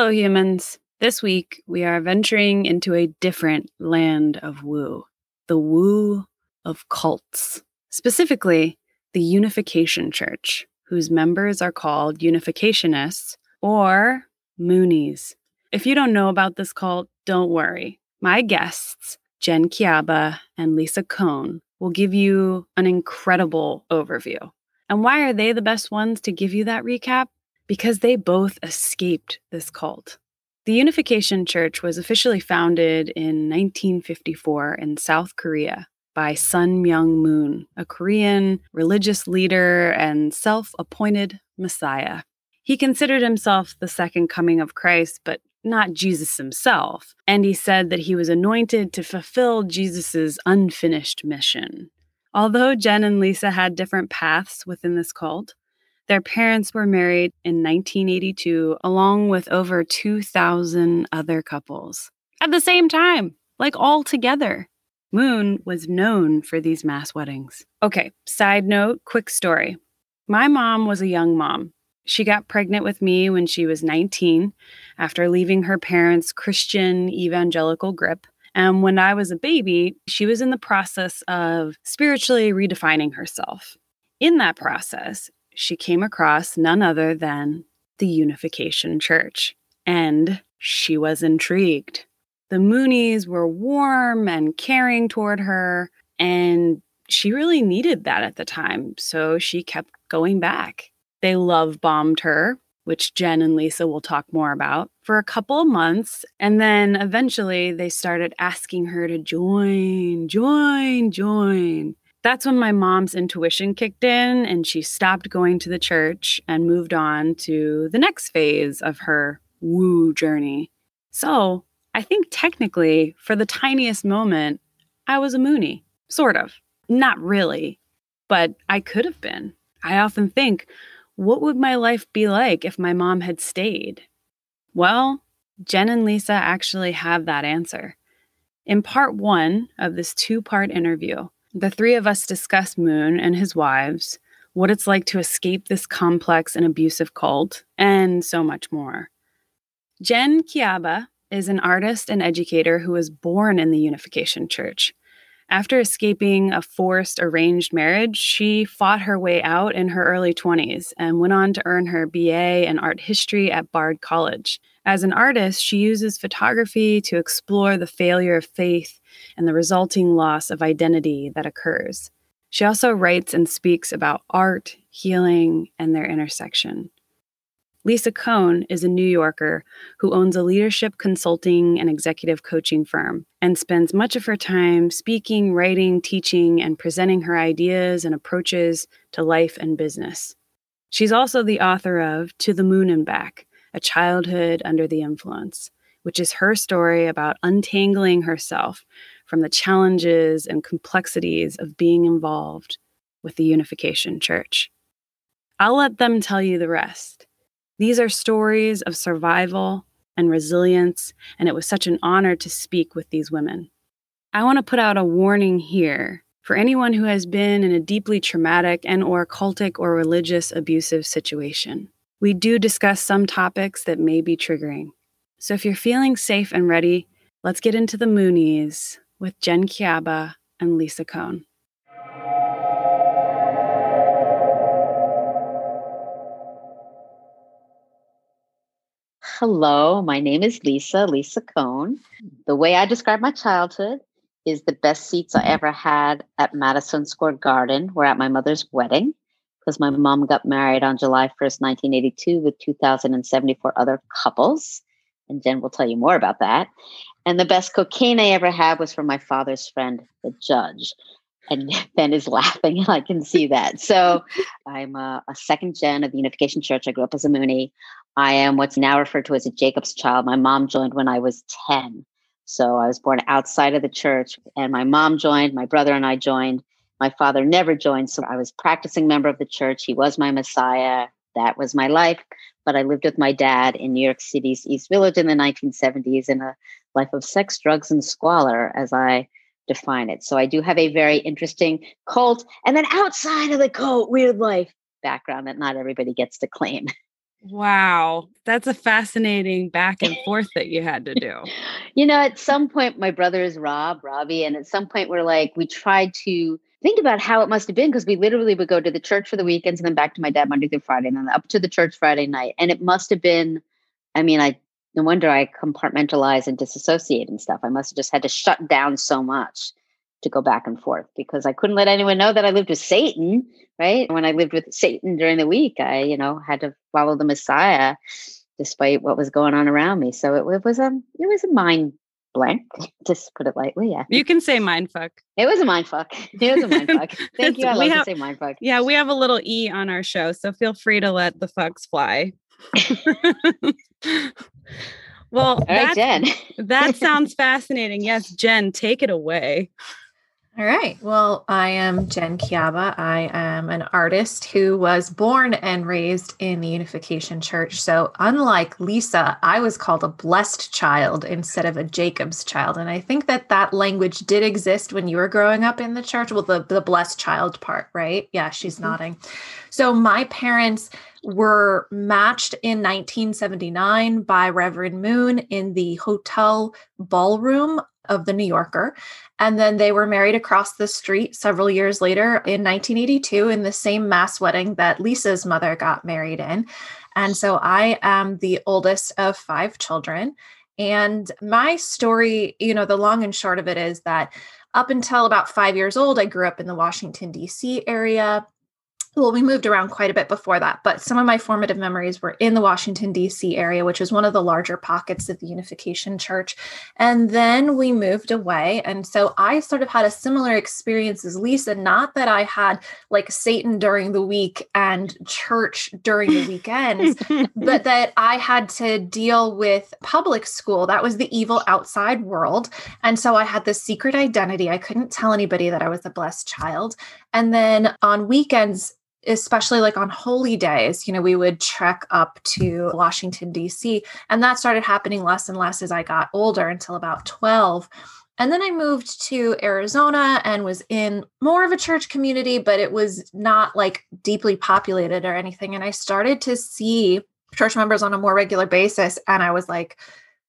Hello, humans. This week, we are venturing into a different land of woo the woo of cults, specifically the Unification Church, whose members are called Unificationists or Moonies. If you don't know about this cult, don't worry. My guests, Jen Kiaba and Lisa Kohn, will give you an incredible overview. And why are they the best ones to give you that recap? Because they both escaped this cult. The Unification Church was officially founded in 1954 in South Korea by Sun Myung Moon, a Korean religious leader and self appointed Messiah. He considered himself the second coming of Christ, but not Jesus himself, and he said that he was anointed to fulfill Jesus' unfinished mission. Although Jen and Lisa had different paths within this cult, their parents were married in 1982, along with over 2,000 other couples at the same time, like all together. Moon was known for these mass weddings. Okay, side note, quick story. My mom was a young mom. She got pregnant with me when she was 19 after leaving her parents' Christian evangelical grip. And when I was a baby, she was in the process of spiritually redefining herself. In that process, she came across none other than the Unification Church, and she was intrigued. The Moonies were warm and caring toward her, and she really needed that at the time, so she kept going back. They love bombed her, which Jen and Lisa will talk more about, for a couple months. And then eventually they started asking her to join, join, join that's when my mom's intuition kicked in and she stopped going to the church and moved on to the next phase of her woo journey. So I think technically, for the tiniest moment, I was a Moonie, sort of. Not really, but I could have been. I often think, what would my life be like if my mom had stayed? Well, Jen and Lisa actually have that answer. In part one of this two part interview, the three of us discuss Moon and his wives, what it's like to escape this complex and abusive cult, and so much more. Jen Kiaba is an artist and educator who was born in the Unification Church. After escaping a forced arranged marriage, she fought her way out in her early 20s and went on to earn her BA in art history at Bard College. As an artist, she uses photography to explore the failure of faith and the resulting loss of identity that occurs. She also writes and speaks about art, healing, and their intersection. Lisa Kohn is a New Yorker who owns a leadership consulting and executive coaching firm and spends much of her time speaking, writing, teaching, and presenting her ideas and approaches to life and business. She's also the author of To the Moon and Back A Childhood Under the Influence, which is her story about untangling herself from the challenges and complexities of being involved with the Unification Church. I'll let them tell you the rest. These are stories of survival and resilience, and it was such an honor to speak with these women. I want to put out a warning here for anyone who has been in a deeply traumatic and or cultic or religious abusive situation. We do discuss some topics that may be triggering. So if you're feeling safe and ready, let's get into the Moonies with Jen Kiaba and Lisa Kohn. Hello, my name is Lisa, Lisa Kohn. The way I describe my childhood is the best seats I ever had at Madison Square Garden were at my mother's wedding because my mom got married on July 1st, 1982, with 2,074 other couples. And Jen will tell you more about that. And the best cocaine I ever had was from my father's friend, the judge. And Ben is laughing, and I can see that. So I'm a, a second gen of the Unification Church. I grew up as a Moonie. I am what's now referred to as a Jacob's child. My mom joined when I was 10. So I was born outside of the church, and my mom joined, my brother and I joined. My father never joined. So I was practicing member of the church. He was my Messiah. That was my life. But I lived with my dad in New York City's East Village in the 1970s in a life of sex, drugs, and squalor, as I define it. So I do have a very interesting cult and then outside of the cult, weird life background that not everybody gets to claim. Wow. That's a fascinating back and forth that you had to do. you know, at some point, my brother is Rob, Robbie, and at some point, we're like, we tried to think about how it must have been because we literally would go to the church for the weekends and then back to my dad Monday through Friday and then up to the church Friday night. And it must have been, I mean, I no wonder I compartmentalize and disassociate and stuff. I must have just had to shut down so much to go back and forth because I couldn't let anyone know that I lived with Satan, right? When I lived with Satan during the week, I, you know, had to follow the Messiah despite what was going on around me. So it, it was a it was a mind blank, just put it lightly. Yeah. You can say mind fuck. It was a mind fuck. It was a mind fuck. Thank you. I love have, to say mind fuck. Yeah, we have a little E on our show, so feel free to let the fucks fly. well, All right, Jen. that sounds fascinating. Yes, Jen, take it away. All right. Well, I am Jen Kiaba. I am an artist who was born and raised in the Unification Church. So, unlike Lisa, I was called a blessed child instead of a Jacob's child. And I think that that language did exist when you were growing up in the church. Well, the, the blessed child part, right? Yeah, she's mm-hmm. nodding. So, my parents were matched in 1979 by Reverend Moon in the hotel ballroom of the New Yorker. And then they were married across the street several years later in 1982 in the same mass wedding that Lisa's mother got married in. And so I am the oldest of five children. And my story, you know, the long and short of it is that up until about five years old, I grew up in the Washington, D.C. area well, we moved around quite a bit before that, but some of my formative memories were in the Washington, D.C. area, which was one of the larger pockets of the Unification Church. And then we moved away. And so I sort of had a similar experience as Lisa, not that I had like Satan during the week and church during the weekends, but that I had to deal with public school. That was the evil outside world. And so I had this secret identity. I couldn't tell anybody that I was a blessed child. And then on weekends, especially like on holy days, you know, we would trek up to Washington, D.C. And that started happening less and less as I got older until about 12. And then I moved to Arizona and was in more of a church community, but it was not like deeply populated or anything. And I started to see church members on a more regular basis. And I was like,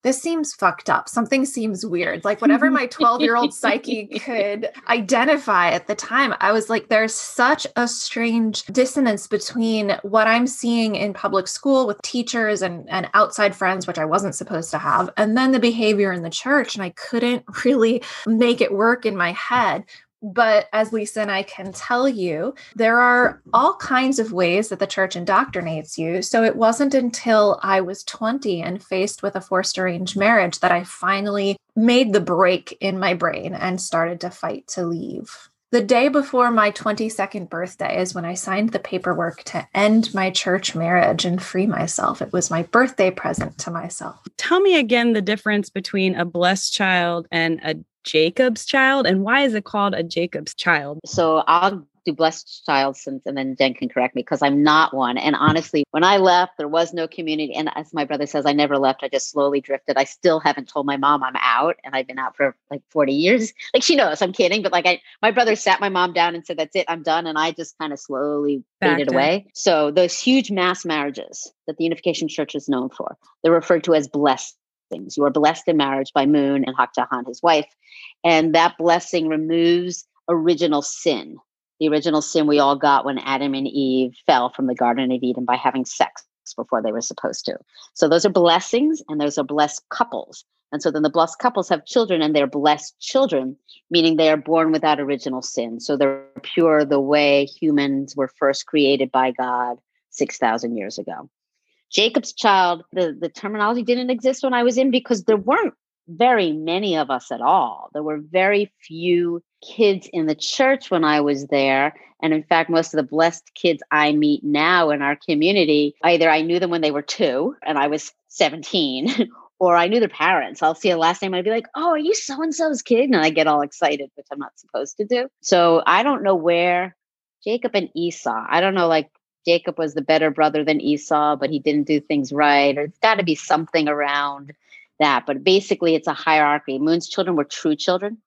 this seems fucked up. Something seems weird. Like whatever my 12 year old psyche could identify at the time, I was like, there's such a strange dissonance between what I'm seeing in public school with teachers and, and outside friends, which I wasn't supposed to have, and then the behavior in the church. And I couldn't really make it work in my head. But as Lisa and I can tell you, there are all kinds of ways that the church indoctrinates you. So it wasn't until I was 20 and faced with a forced arranged marriage that I finally made the break in my brain and started to fight to leave. The day before my 22nd birthday is when I signed the paperwork to end my church marriage and free myself. It was my birthday present to myself. Tell me again the difference between a blessed child and a Jacob's child? And why is it called a Jacob's child? So I'll do blessed child since and then Jen can correct me because I'm not one. And honestly, when I left, there was no community. And as my brother says, I never left. I just slowly drifted. I still haven't told my mom I'm out and I've been out for like 40 years. Like she knows I'm kidding, but like I my brother sat my mom down and said, That's it, I'm done. And I just kind of slowly faded away. So those huge mass marriages that the Unification Church is known for, they're referred to as blessed things. You are blessed in marriage by Moon and Hak Ja Han, his wife. And that blessing removes original sin. The original sin we all got when Adam and Eve fell from the Garden of Eden by having sex before they were supposed to. So those are blessings and those are blessed couples. And so then the blessed couples have children and they're blessed children, meaning they are born without original sin. So they're pure the way humans were first created by God 6,000 years ago. Jacob's child, the, the terminology didn't exist when I was in because there weren't very many of us at all. There were very few kids in the church when I was there. And in fact, most of the blessed kids I meet now in our community, either I knew them when they were two and I was 17, or I knew their parents. I'll see a last name, I'd be like, oh, are you so and so's kid? And I get all excited, which I'm not supposed to do. So I don't know where Jacob and Esau, I don't know, like Jacob was the better brother than Esau, but he didn't do things right. Or it's got to be something around that. But basically, it's a hierarchy. Moon's children were true children.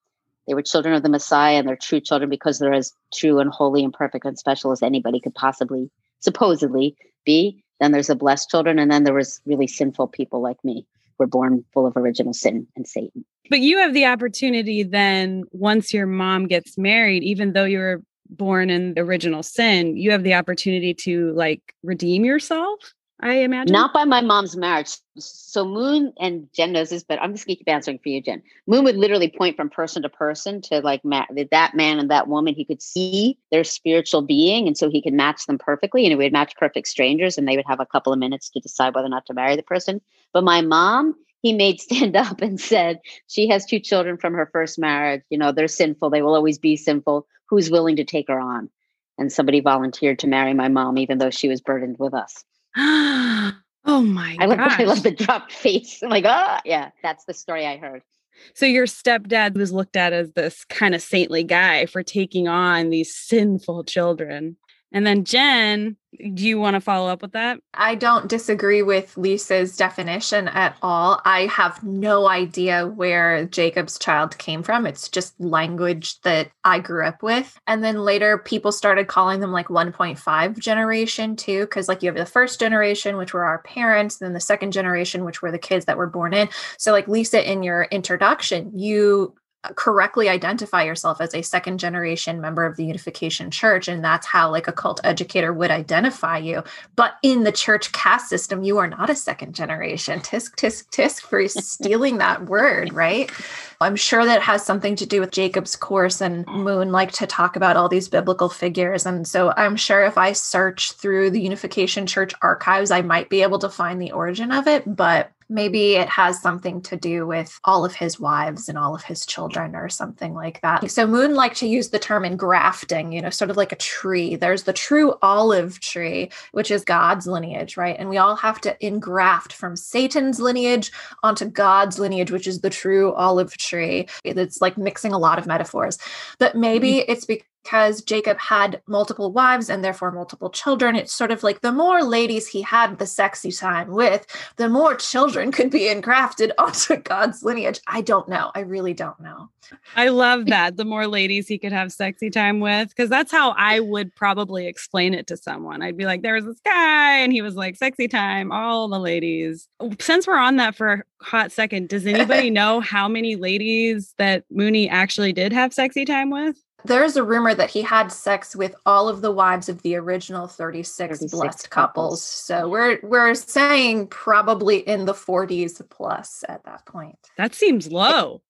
They were children of the Messiah, and they're true children because they're as true and holy and perfect and special as anybody could possibly, supposedly, be. Then there's the blessed children, and then there was really sinful people like me, were born full of original sin and Satan. But you have the opportunity then, once your mom gets married, even though you're born in original sin, you have the opportunity to like redeem yourself. I imagine. Not by my mom's marriage. So Moon and Jen knows this, but I'm just gonna keep answering for you, Jen. Moon would literally point from person to person to like ma- that man and that woman. He could see their spiritual being, and so he could match them perfectly. And he would match perfect strangers, and they would have a couple of minutes to decide whether or not to marry the person. But my mom, he made stand up and said she has two children from her first marriage. You know, they're sinful. They will always be sinful. Who's willing to take her on? And somebody volunteered to marry my mom, even though she was burdened with us. oh my I love. I love the dropped face. I'm like, ah, yeah, that's the story I heard. So your stepdad was looked at as this kind of saintly guy for taking on these sinful children. And then Jen, do you want to follow up with that? I don't disagree with Lisa's definition at all. I have no idea where Jacob's child came from. It's just language that I grew up with. And then later, people started calling them like 1.5 generation too, because like you have the first generation, which were our parents, then the second generation, which were the kids that were born in. So, like Lisa, in your introduction, you correctly identify yourself as a second generation member of the unification church and that's how like a cult educator would identify you. But in the church caste system you are not a second generation. Tisk tisk tisk for stealing that word right? I'm sure that has something to do with jacob's course and moon like to talk about all these biblical figures. And so i'm sure if i search through the unification church archives i might be able to find the origin of it but maybe it has something to do with all of his wives and all of his children or something like that. So Moon liked to use the term engrafting, you know, sort of like a tree. There's the true olive tree, which is God's lineage, right? And we all have to engraft from Satan's lineage onto God's lineage, which is the true olive tree. It's like mixing a lot of metaphors. But maybe mm-hmm. it's because because Jacob had multiple wives and therefore multiple children, it's sort of like the more ladies he had the sexy time with, the more children could be engrafted onto God's lineage. I don't know. I really don't know. I love that. The more ladies he could have sexy time with, because that's how I would probably explain it to someone. I'd be like, there was this guy, and he was like, sexy time, all the ladies. Since we're on that for a hot second, does anybody know how many ladies that Mooney actually did have sexy time with? There's a rumor that he had sex with all of the wives of the original 36, 36 blessed couples. couples. So we're we're saying probably in the 40s plus at that point. That seems low.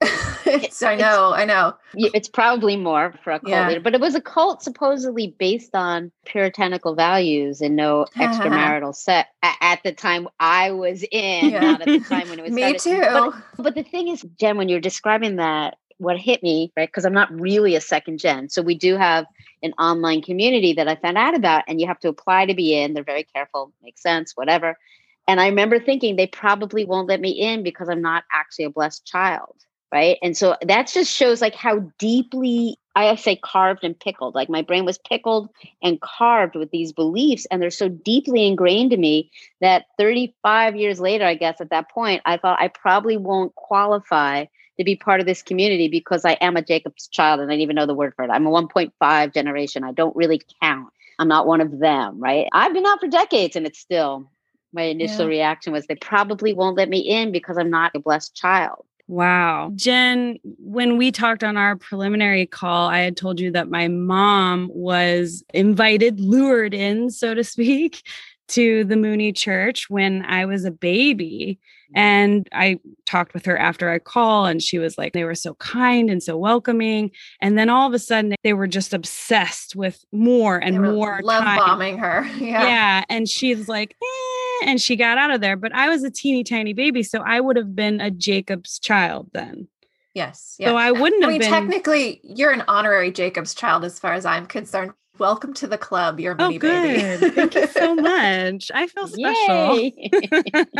it's, I know, I know. It's probably more for a cult yeah. leader, but it was a cult supposedly based on puritanical values and no extramarital sex at the time I was in, yeah. not at the time when it was. Me started. too. But, but the thing is, Jen, when you're describing that, what hit me, right? Because I'm not really a second gen. So we do have an online community that I found out about, and you have to apply to be in. They're very careful, makes sense, whatever. And I remember thinking they probably won't let me in because I'm not actually a blessed child, right? And so that just shows like how deeply I say carved and pickled. Like my brain was pickled and carved with these beliefs, and they're so deeply ingrained in me that 35 years later, I guess at that point, I thought I probably won't qualify to be part of this community because I am a Jacob's child and I didn't even know the word for it. I'm a 1.5 generation. I don't really count. I'm not one of them, right? I've been out for decades and it's still my initial yeah. reaction was they probably won't let me in because I'm not a blessed child. Wow. Jen, when we talked on our preliminary call, I had told you that my mom was invited, lured in, so to speak, to the Moonie Church when I was a baby. And I talked with her after I call, and she was like, they were so kind and so welcoming. And then all of a sudden, they were just obsessed with more and more love time. bombing her. Yeah. Yeah. And she's like, eh and she got out of there. But I was a teeny tiny baby, so I would have been a Jacob's child then. Yes. So I wouldn't have I mean, been. technically, you're an honorary Jacob's child as far as I'm concerned. Welcome to the club. You're a oh, good. baby. Thank you so much. I feel special.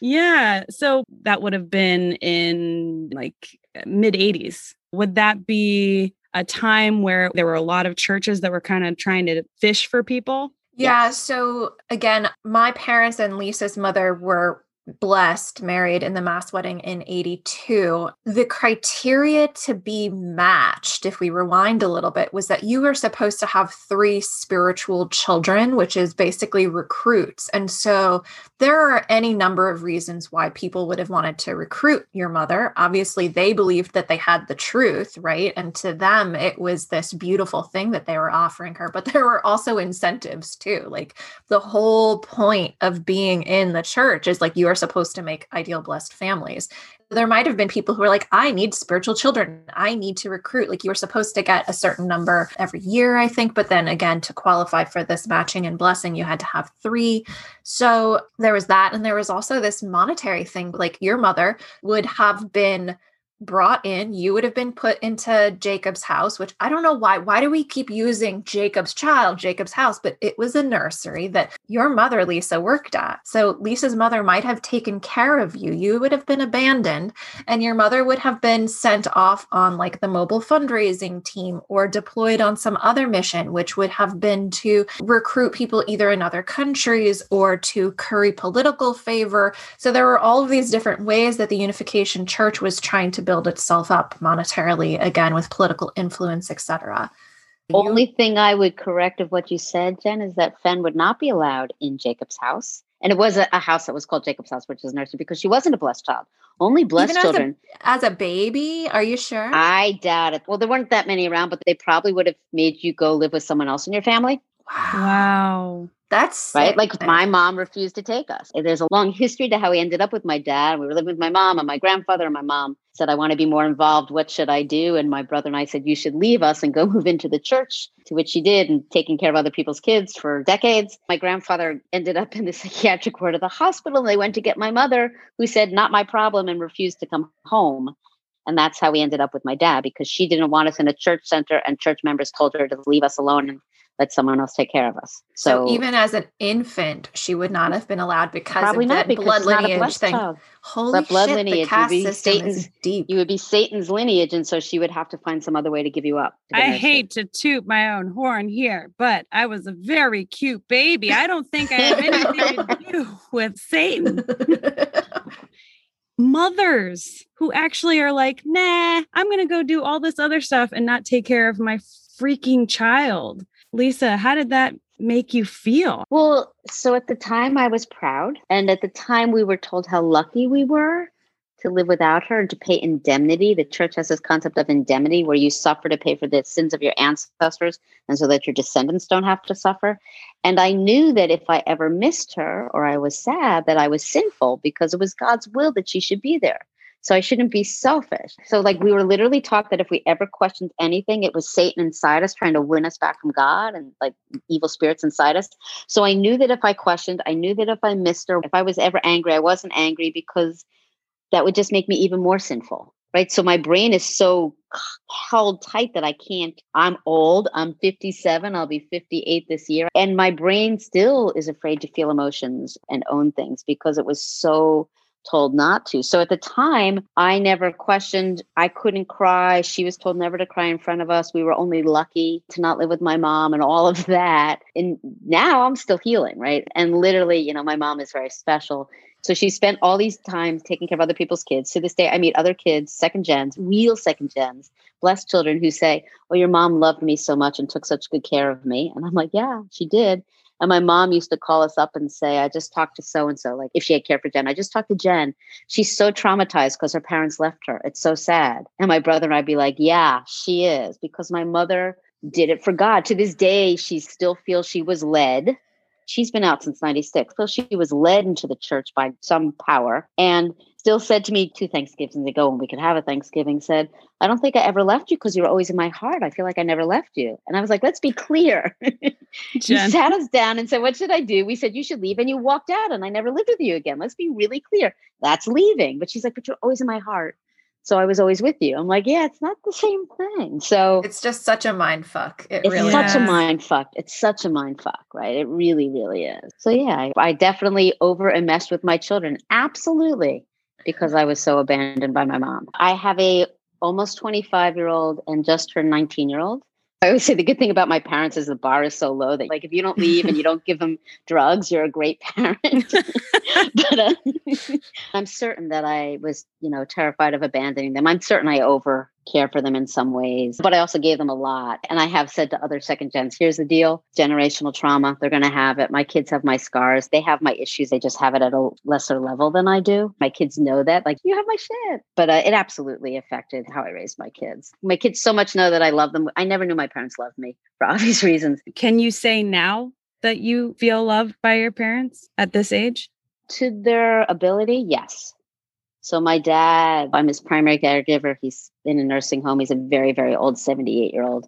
Yeah. So that would have been in like mid 80s. Would that be a time where there were a lot of churches that were kind of trying to fish for people? Yeah. So again, my parents and Lisa's mother were blessed, married in the mass wedding in 82. The criteria to be matched, if we rewind a little bit, was that you were supposed to have three spiritual children, which is basically recruits. And so there are any number of reasons why people would have wanted to recruit your mother. Obviously, they believed that they had the truth, right? And to them, it was this beautiful thing that they were offering her. But there were also incentives too. Like the whole point of being in the church is like you are supposed to make ideal blessed families. There might have been people who were like, I need spiritual children. I need to recruit. Like you were supposed to get a certain number every year, I think. But then again, to qualify for this matching and blessing, you had to have three. So there was that. And there was also this monetary thing. Like your mother would have been brought in you would have been put into jacob's house which i don't know why why do we keep using jacob's child jacob's house? But it was a nursery that your mother lisa worked at. So lisa's mother might have taken care of you. You would have been abandoned and your mother would have been sent off on like the mobile fundraising team or deployed on some other mission which would have been to recruit people either in other countries or to curry political favor. So there were all of these different ways that the unification church was trying to build itself up monetarily again with political influence etc Only thing I would correct of what you said, Jen, is that Fen would not be allowed in Jacob's house. And it was a, a house that was called Jacob's house, which is a nursery, because she wasn't a blessed child. Only blessed Even as a- children. as a baby are you sure I doubt it. Well, there weren't that many around, but they probably would have made you go live with someone else in your family, Wow. That's right? sick, Like my mom refused to take us. There's a long history to how we ended up with my dad. We were living with my mom and my grandfather, and my mom said, I want to be more involved. What should I do? And my brother and I said, You should leave us and go move into the church, to which she did, and taking care of other people's kids for decades. My grandfather ended up in the psychiatric ward of the hospital. And they went to get my mother, who said, Not my problem, and refused to come home. And that's how we ended up with my dad because she didn't want us in a church center, and church members told her to leave us alone and let someone else take care of us. so, So, even as an infant she would not have been allowed because probably of not that because blood it's not a lineage blessed thing child. holy That blood shit lineage the would caste be system is Satan's- deep You would be Satan's lineage, and so she would have to find some other way to give you up. I hate to toot my own horn here, but I was a very cute baby. I don't think I have anything to do with Satan. Mothers who actually are like, nah, I'm going to go do all this other stuff and not take care of my freaking child. Lisa, how did that make you feel? Well, so at the time I was proud. And at the time we were told how lucky we were to live without her and to pay indemnity. The church has this concept of indemnity where you suffer to pay for the sins of your ancestors and so that your descendants don't have to suffer. And I knew that if I ever missed her or I was sad, that I was sinful because it was God's will that she should be there. So I shouldn't be selfish. So, like, we were literally taught that if we ever questioned anything, it was Satan inside us trying to win us back from God and like evil spirits inside us. So I knew that if I questioned, I knew that if I missed her, if I was ever angry, I wasn't angry because that would just make me even more sinful. Right. So my brain is so held tight that I can't. I'm old. I'm 57. I'll be 58 this year. And my brain still is afraid to feel emotions and own things because it was so told not to. So at the time, I never questioned. I couldn't cry. She was told never to cry in front of us. We were only lucky to not live with my mom and all of that. And now I'm still healing, right? And literally, you know, my mom is very special. So she spent all these times taking care of other people's kids. To this day, I meet other kids, second gens, real second gens, blessed children who say, Oh, your mom loved me so much and took such good care of me. And I'm like, Yeah, she did. And my mom used to call us up and say, I just talked to so and so, like if she had cared for Jen, I just talked to Jen. She's so traumatized because her parents left her. It's so sad. And my brother and I'd be like, Yeah, she is, because my mother did it for God. To this day, she still feels she was led. She's been out since 96. So she was led into the church by some power. And still said to me two Thanksgivings ago when we could have a Thanksgiving, said, I don't think I ever left you because you were always in my heart. I feel like I never left you. And I was like, let's be clear. you sat us down and said, What should I do? We said, You should leave. And you walked out and I never lived with you again. Let's be really clear. That's leaving. But she's like, But you're always in my heart. So I was always with you. I'm like, yeah, it's not the same thing. So it's just such a mind fuck. It it's really such is. a mind fuck. It's such a mind fuck, right? It really, really is. So yeah, I, I definitely over enmeshed with my children. Absolutely because I was so abandoned by my mom. I have a almost 25 year old and just turned 19 year old. I always say the good thing about my parents is the bar is so low that like if you don't leave and you don't give them drugs, you're a great parent. but uh, I'm certain that I was, you know, terrified of abandoning them. I'm certain I over care for them in some ways, but I also gave them a lot. And I have said to other second gens, here's the deal generational trauma, they're going to have it. My kids have my scars. They have my issues. They just have it at a lesser level than I do. My kids know that, like, you have my shit. But uh, it absolutely affected how I raised my kids. My kids so much know that I love them. I never knew my parents loved me for obvious reasons. Can you say now that you feel loved by your parents at this age? To their ability, yes. So my dad, I'm his primary caregiver. He's in a nursing home. He's a very, very old 78 year old.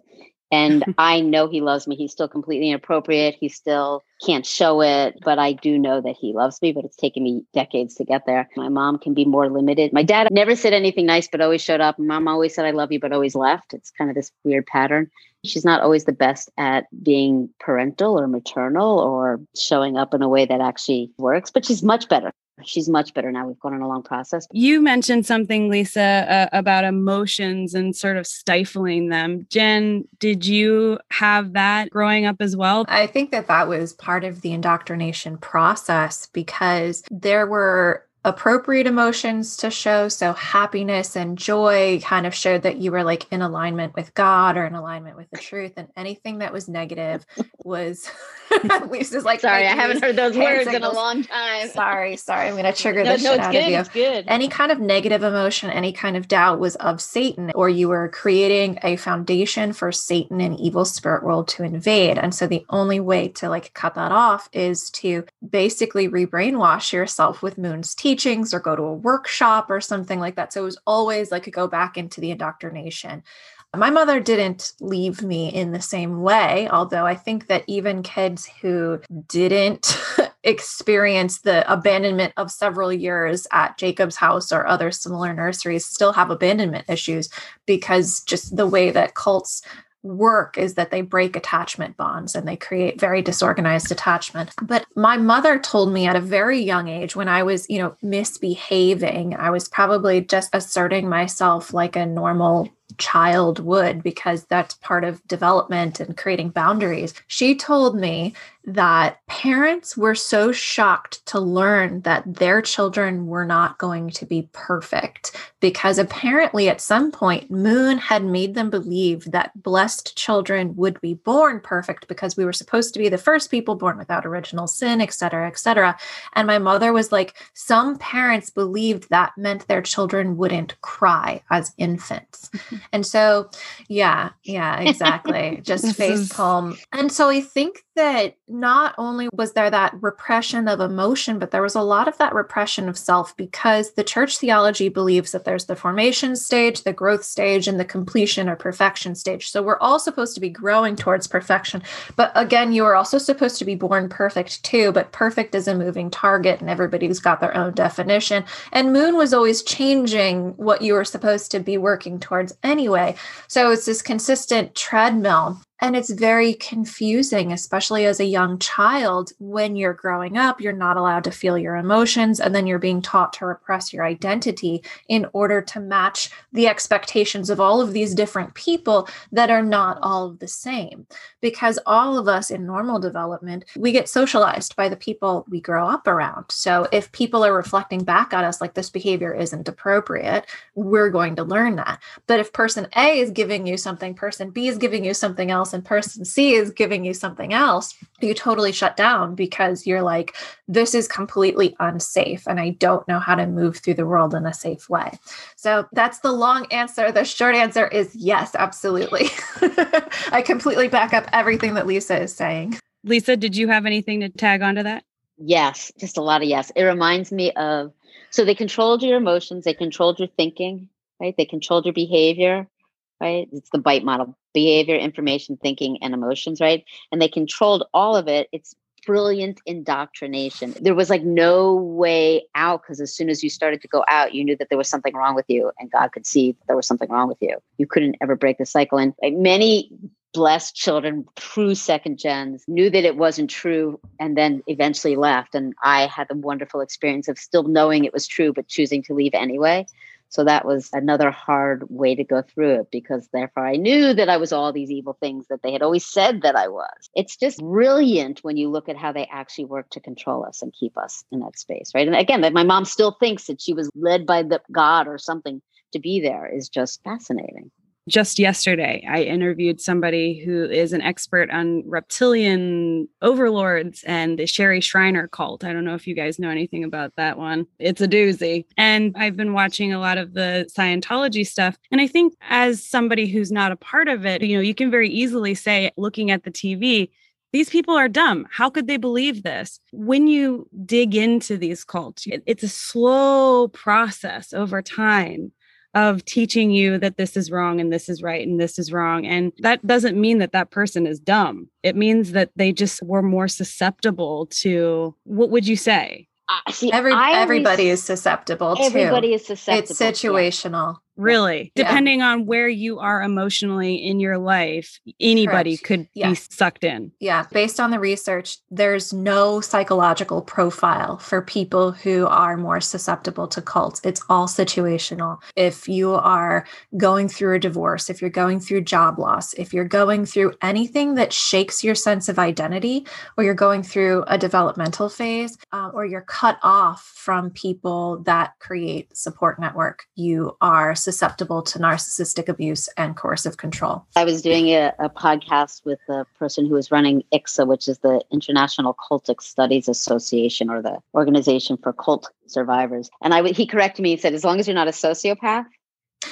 And I know he loves me. He's still completely inappropriate. He still can't show it, but I do know that he loves me, but it's taken me decades to get there. My mom can be more limited. My dad never said anything nice, but always showed up. Mom always said, I love you, but always left. It's kind of this weird pattern. She's not always the best at being parental or maternal or showing up in a way that actually works, but she's much better she's much better now. We've gone on a long process. You mentioned something, Lisa, uh, about emotions and sort of stifling them. Jen, did you have that growing up as well? I think that that was part of the indoctrination process because there were appropriate emotions to show. So, happiness and joy kind of showed that you were like in alignment with God or in alignment with the truth. And anything that was negative was, at least is like, sorry, I haven't heard those words signals. in a long time. Sorry, sorry. I'm going to trigger no, the no, shit out good, of you. It's good. Any kind of negative emotion, any kind of doubt was of Satan, or you were creating a foundation for Satan and evil spirit world to invade. And so, the only way to like cut that off is to basically rebrainwash yourself with Moon's teaching teachings or go to a workshop or something like that. So it was always like a go back into the indoctrination. My mother didn't leave me in the same way, although I think that even kids who didn't experience the abandonment of several years at Jacob's house or other similar nurseries still have abandonment issues because just the way that cults work is that they break attachment bonds and they create very disorganized attachment. But my mother told me at a very young age when I was, you know, misbehaving, I was probably just asserting myself like a normal child would because that's part of development and creating boundaries. She told me that parents were so shocked to learn that their children were not going to be perfect because apparently at some point moon had made them believe that blessed children would be born perfect because we were supposed to be the first people born without original sin et cetera et cetera. And my mother was like some parents believed that meant their children wouldn't cry as infants. And so yeah yeah exactly. Just face palm and so i think that not only was there that repression of emotion, but there was a lot of that repression of self because the church theology believes that there's the formation stage, the growth stage, and the completion or perfection stage. So we're all supposed to be growing towards perfection. But again, you are also supposed to be born perfect too, but perfect is a moving target and everybody's got their own definition. And Moon was always changing what you were supposed to be working towards anyway. So it's this consistent treadmill and it's very confusing, especially as a young child. When you're growing up, you're not allowed to feel your emotions, and then you're being taught to repress your identity in order to match the expectations of all of these different people that are not all the same. Because all of us in normal development, we get socialized by the people we grow up around. So if people are reflecting back at us like this behavior isn't appropriate, we're going to learn that. But if person A is giving you something, person B is giving you something else, and person C is giving you something else, you totally shut down because you're like, this is completely unsafe and I don't know how to move through the world in a safe way. So that's the long answer. The short answer is yes, absolutely. I completely back up everything that Lisa is saying. Lisa, did you have anything to tag onto that? Yes, just a lot of yes. It reminds me of So they controlled your emotions, they controlled your thinking, right? They controlled your behavior, right? It's the BITE model behavior, information, thinking, and emotions, right? And they controlled all of it. It's brilliant indoctrination. There was like no way out because as soon as you started to go out, you knew that there was something wrong with you, and God could see that there was something wrong with you. You couldn't ever break the cycle. And many blessed children, true second gens, knew that it wasn't true and then eventually left. And I had the wonderful experience of still knowing it was true, but choosing to leave anyway. So that was another hard way to go through it because therefore I knew that I was all these evil things that they had always said that I was. It's just brilliant when you look at how they actually work to control us and keep us in that space, right? And again, that my mom still thinks that she was led by the God or something to be there is just fascinating just yesterday i interviewed somebody who is an expert on reptilian overlords and the sherry shriner cult i don't know if you guys know anything about that one it's a doozy and i've been watching a lot of the scientology stuff and i think as somebody who's not a part of it you know you can very easily say looking at the tv these people are dumb. How could they believe this? When you dig into these cults, it's a slow process over time of teaching you that this is wrong and this is right and this is wrong. And that doesn't mean that that person is dumb. It means that they just were more susceptible to what would you say? Uh, see, Every, everybody is susceptible. Everybody too. is susceptible. It's situational. Really? Yeah. Depending on where you are emotionally in your life, anybody Correct. could yeah. be sucked in. Yeah. Based on the research, there's no psychological profile for people who are more susceptible to cults. It's all situational. If you are going through a divorce, if you're going through job loss, if you're going through anything that shakes your sense of identity, or you're going through a developmental phase, uh, or you're cut off from people that create support network, you are susceptible to narcissistic abuse and coercive control. I was doing a, a podcast with a person who was running ICSA, which is the International Cultic Studies Association or the Organization for Cult Survivors. And I he corrected me and said, as long as you're not a sociopath,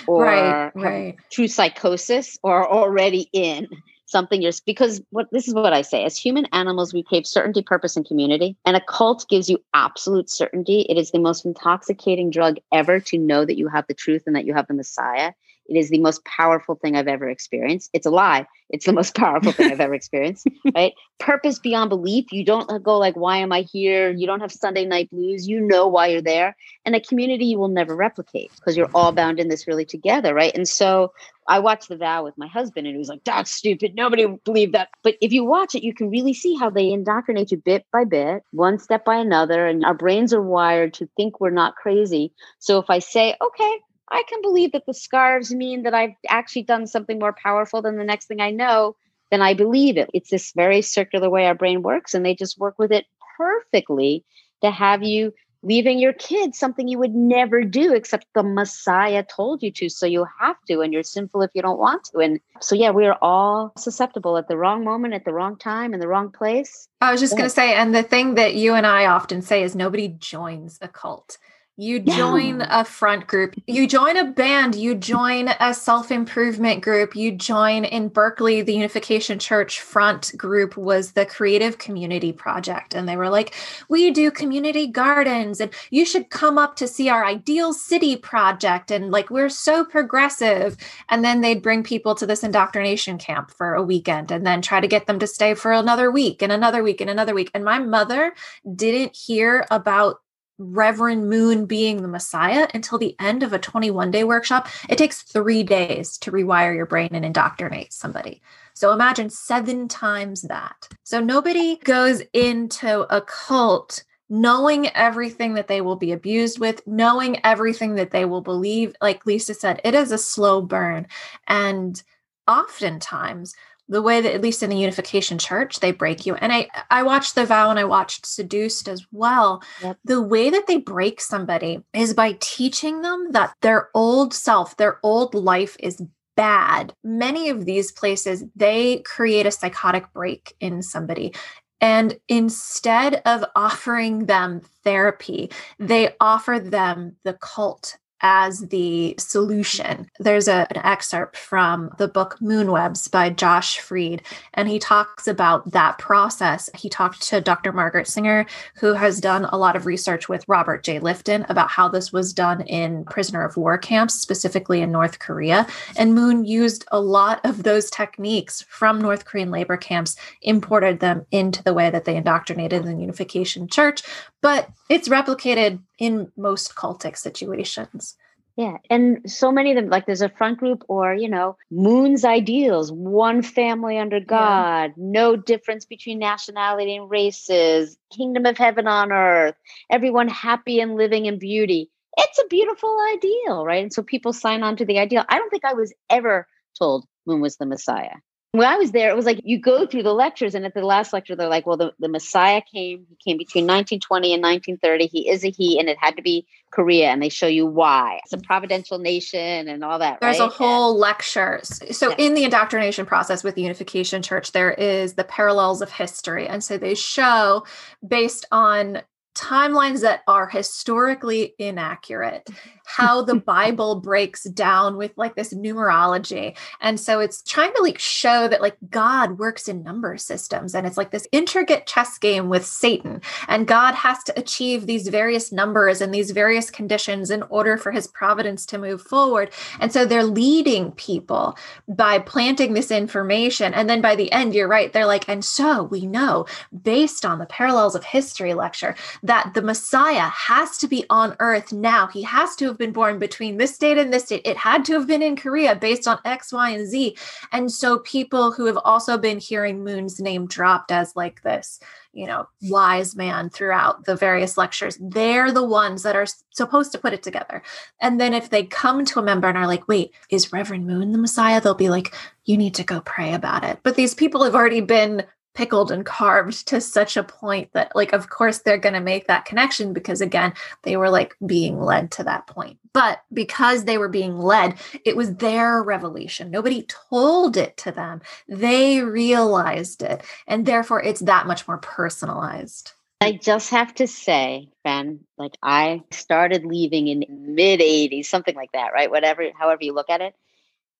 or right, right. true psychosis or already in something you're because what this is what I say as human animals we crave certainty purpose and community and a cult gives you absolute certainty it is the most intoxicating drug ever to know that you have the truth and that you have the messiah it is the most powerful thing I've ever experienced. It's a lie. It's the most powerful thing I've ever experienced. Right? Purpose beyond belief. You don't uh, go like, why am I here? You don't have Sunday night blues. You know why you're there. And a community you will never replicate because you're all bound in this really together. Right. And so I watched The Vow with my husband and he was like, that's stupid. Nobody would believe that. But if you watch it, you can really see how they indoctrinate you bit by bit, one step by another. And our brains are wired to think we're not crazy. So if I say, okay, I can believe that the scarves mean that I've actually done something more powerful than the next thing I know, then I believe it. It's this very circular way our brain works, and they just work with it perfectly to have you leaving your kids something you would never do except the messiah told you to. So you have to and you're sinful if you don't want to. And so yeah we are all susceptible at the wrong moment at the wrong time in the wrong place. I was just going to say and the thing that you and i often say is nobody joins a cult you join yeah. a front group, you join a band, you join a self improvement group, you join in Berkeley, the Unification Church front group was the Creative Community Project. And they were like, we do community gardens, and you should come up to see our Ideal City project. And like, we're so progressive. And then they'd bring people to this indoctrination camp for a weekend and then try to get them to stay for another week and another week and another week. And my mother didn't hear about Reverend Moon being the Messiah until the end of a 21 day workshop. It takes three days to rewire your brain and indoctrinate somebody. So imagine seven times that. So nobody goes into a cult knowing everything that they will be abused with, knowing everything that they will believe. Like Lisa said, it is a slow burn. And oftentimes, the way that at least in the unification church they break you. And i i watched the vow and i watched seduced as well. Yep. the way that they break somebody is by teaching them that their old self their old life is bad. Many of these places they create a psychotic break in somebody. And instead of offering them therapy, they offer them the cult as the solution. There's a, an excerpt from the book Moonwebs by Josh Freed, and he talks about that process. He talked to Dr. Margaret Singer, who has done a lot of research with Robert J. Lifton about how this was done in prisoner of war camps, specifically in North Korea. And Moon used a lot of those techniques from North Korean labor camps, imported them into the way that they indoctrinated the Unification Church, but it's replicated in most cultic situations. Yeah. And so many of them, like there's a front group or, you know, Moon's ideals, one family under God, yeah. no difference between nationality and races, kingdom of heaven on earth, everyone happy and living in beauty. It's a beautiful ideal, right? And so people sign on to the ideal. I don't think I was ever told Moon was the Messiah when I was there, it was like you go through the lectures, and at the last lecture, they're like, well, the, the Messiah came, he came between 1920 and 1930. He is a he, and it had to be Korea. And they show you why. It's a providential nation and all that. There's right? a whole yeah. lecture. So, yeah. in the indoctrination process with the Unification Church, there is the parallels of history. And so they show based on timelines that are historically inaccurate how the bible breaks down with like this numerology. And so it's trying to like show that like god works in number systems and it's like this intricate chess game with satan and god has to achieve these various numbers and these various conditions in order for his providence to move forward. And so they're leading people by planting this information and then by the end you're right they're like and so we know based on the parallels of history lecture that the Messiah has to be on earth now. He has to have been born between this date and this date. It had to have been in Korea based on X, Y, and Z. And so people who have also been hearing Moon's name dropped as like this, you know, wise man throughout the various lectures, they're the ones that are supposed to put it together. And then if they come to a member and are like, wait, is Reverend Moon the Messiah? They'll be like, you need to go pray about it. But these people have already been pickled and carved to such a point that like of course they're going to make that connection because again they were like being led to that point. But because they were being led it was their revelation. Nobody told it to them. They realized it. And therefore it's that much more personalized. I just have to say, Ben, like I started leaving in mid 80s, something like that, right? Whatever, however you look at it.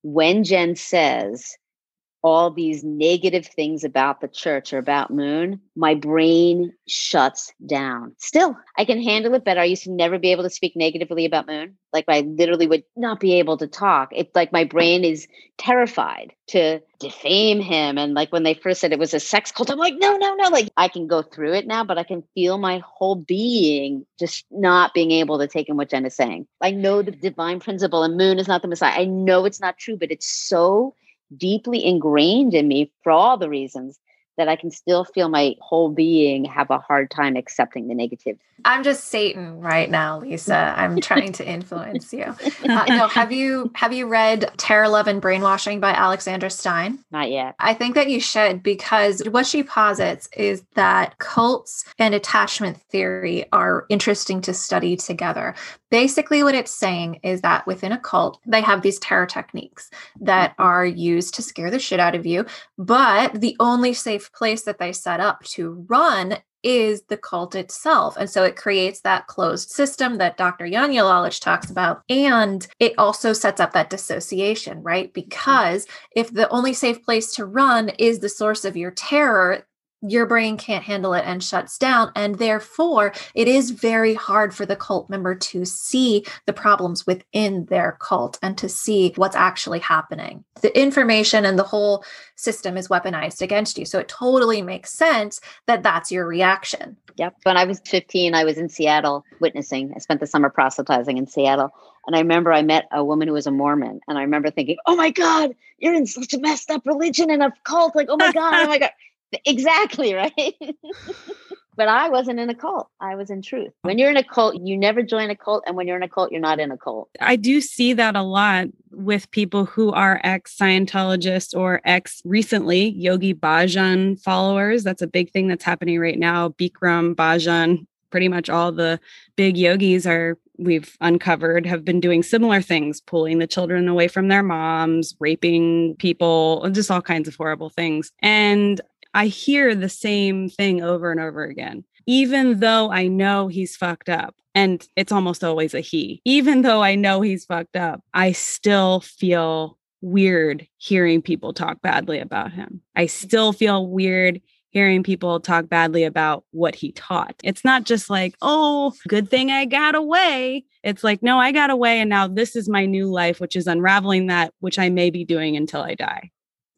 When Jen says all these negative things about the church or about Moon, my brain shuts down. Still, I can handle it better. I used to never be able to speak negatively about Moon. Like I literally would not be able to talk. It's like my brain is terrified to defame him. And like when they first said it was a sex cult, I'm like, no, no, no. Like I can go through it now, but I can feel my whole being just not being able to take in what Jen is saying. I know the divine principle and Moon is not the Messiah. I know it's not true, but it's so deeply ingrained in me for all the reasons that I can still feel my whole being have a hard time accepting the negative. I'm just Satan right now, Lisa. I'm trying to influence you. Uh, no, have you have you read Terror, Love, and Brainwashing by Alexandra Stein? Not yet. I think that you should because what she posits is that cults and attachment theory are interesting to study together. Basically, what it's saying is that within a cult, they have these terror techniques that mm-hmm. are used to scare the shit out of you, but the only safe place that they set up to run is the cult itself. And so it creates that closed system that Dr. Janja Lalich talks about. And it also sets up that dissociation, right? Mm-hmm. Because if the only safe place to run is the source of your terror, your brain can't handle it and shuts down. And therefore, it is very hard for the cult member to see the problems within their cult and to see what's actually happening. The information and the whole system is weaponized against you. So it totally makes sense that that's your reaction. Yep. When I was 15, I was in Seattle witnessing. I spent the summer proselytizing in Seattle. And I remember I met a woman who was a Mormon. And I remember thinking, oh my God, you're in such a messed up religion and a cult. Like, oh my God, oh my God. Exactly, right? but I wasn't in a cult. I was in truth. When you're in a cult, you never join a cult. And when you're in a cult, you're not in a cult. I do see that a lot with people who are ex Scientologists or ex recently Yogi Bhajan followers. That's a big thing that's happening right now. Bikram Bhajan, pretty much all the big yogis are we've uncovered have been doing similar things, pulling the children away from their moms, raping people, just all kinds of horrible things. And I hear the same thing over and over again. Even though I know he's fucked up, and it's almost always a he, even though I know he's fucked up, I still feel weird hearing people talk badly about him. I still feel weird hearing people talk badly about what he taught. It's not just like, oh, good thing I got away. It's like, no, I got away. And now this is my new life, which is unraveling that, which I may be doing until I die.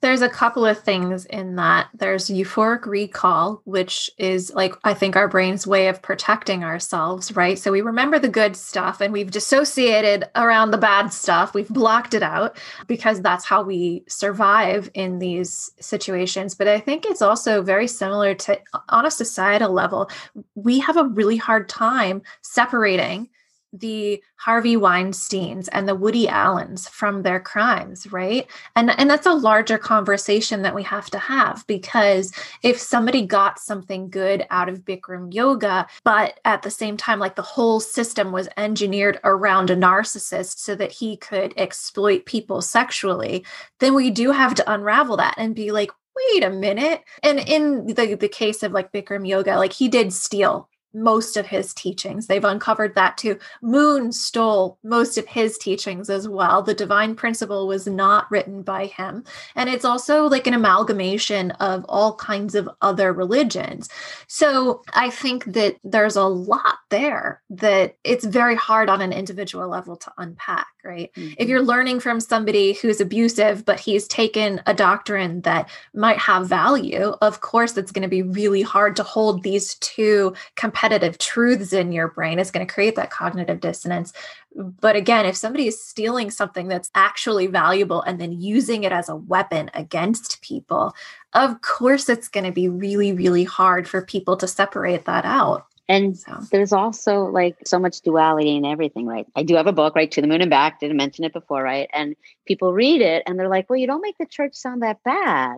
There's a couple of things in that. There's euphoric recall, which is like, I think our brain's way of protecting ourselves, right? So we remember the good stuff and we've dissociated around the bad stuff. We've blocked it out because that's how we survive in these situations. But I think it's also very similar to, on a societal level, we have a really hard time separating the Harvey Weinsteins and the Woody Allens from their crimes, right? And and that's a larger conversation that we have to have because if somebody got something good out of Bikram yoga, but at the same time like the whole system was engineered around a narcissist so that he could exploit people sexually, then we do have to unravel that and be like wait a minute. And in the, the case of like Bikram yoga, like he did steal most of his teachings. They've uncovered that too. Moon stole most of his teachings as well. The divine principle was not written by him. And it's also like an amalgamation of all kinds of other religions. So I think that there's a lot there that it's very hard on an individual level to unpack, right? Mm-hmm. If you're learning from somebody who's abusive, but he's taken a doctrine that might have value, of course, it's going to be really hard to hold these two compatible repetitive truths in your brain is going to create that cognitive dissonance. But again, if somebody is stealing something that's actually valuable and then using it as a weapon against people, of course it's going to be really, really hard for people to separate that out. And so. there's also like so much duality in everything, right? I do have a book, right? To the Moon and Back. Didn't mention it before, right? And people read it and they're like, well, you don't make the church sound that bad.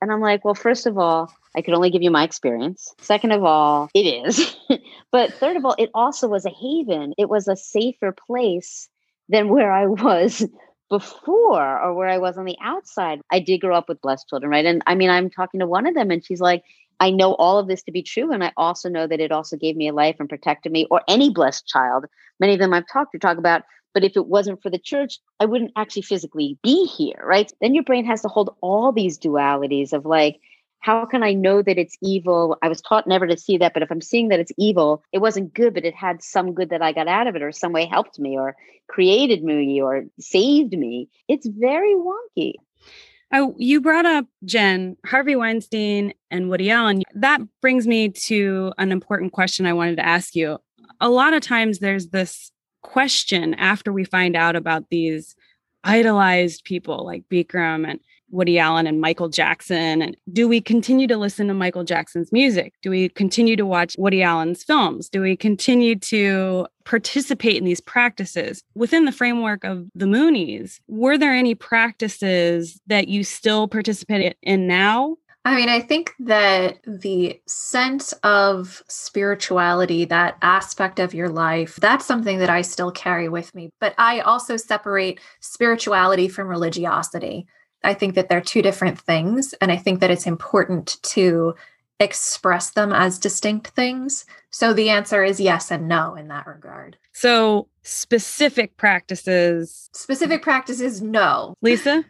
And I'm like, well, first of all, I could only give you my experience. Second of all, it is. but third of all, it also was a haven. It was a safer place than where I was before or where I was on the outside. I did grow up with blessed children, right? And I mean, I'm talking to one of them and she's like, I know all of this to be true. And I also know that it also gave me a life and protected me, or any blessed child. Many of them I've talked to talk about but if it wasn't for the church, I wouldn't actually physically be here, right? Then your brain has to hold all these dualities of like, how can I know that it's evil? I was taught never to see that, but if I'm seeing that it's evil, it wasn't good, but it had some good that I got out of it, or some way helped me, or created me, or saved me. It's very wonky. Oh, you brought up Jen, Harvey Weinstein, and Woody Allen. That brings me to an important question I wanted to ask you. A lot of times there's this question after we find out about these idolized people like Bikram and Woody Allen and Michael Jackson? And do we continue to listen to Michael Jackson's music? Do we continue to watch Woody Allen's films? Do we continue to participate in these practices within the framework of the Moonies? Were there any practices that you still participate in now I mean, I think that the sense of spirituality, that aspect of your life, that's something that I still carry with me. But I also separate spirituality from religiosity. I think that they're two different things. And I think that it's important to express them as distinct things. So the answer is yes and no in that regard. So specific practices. Specific practices, no. Lisa?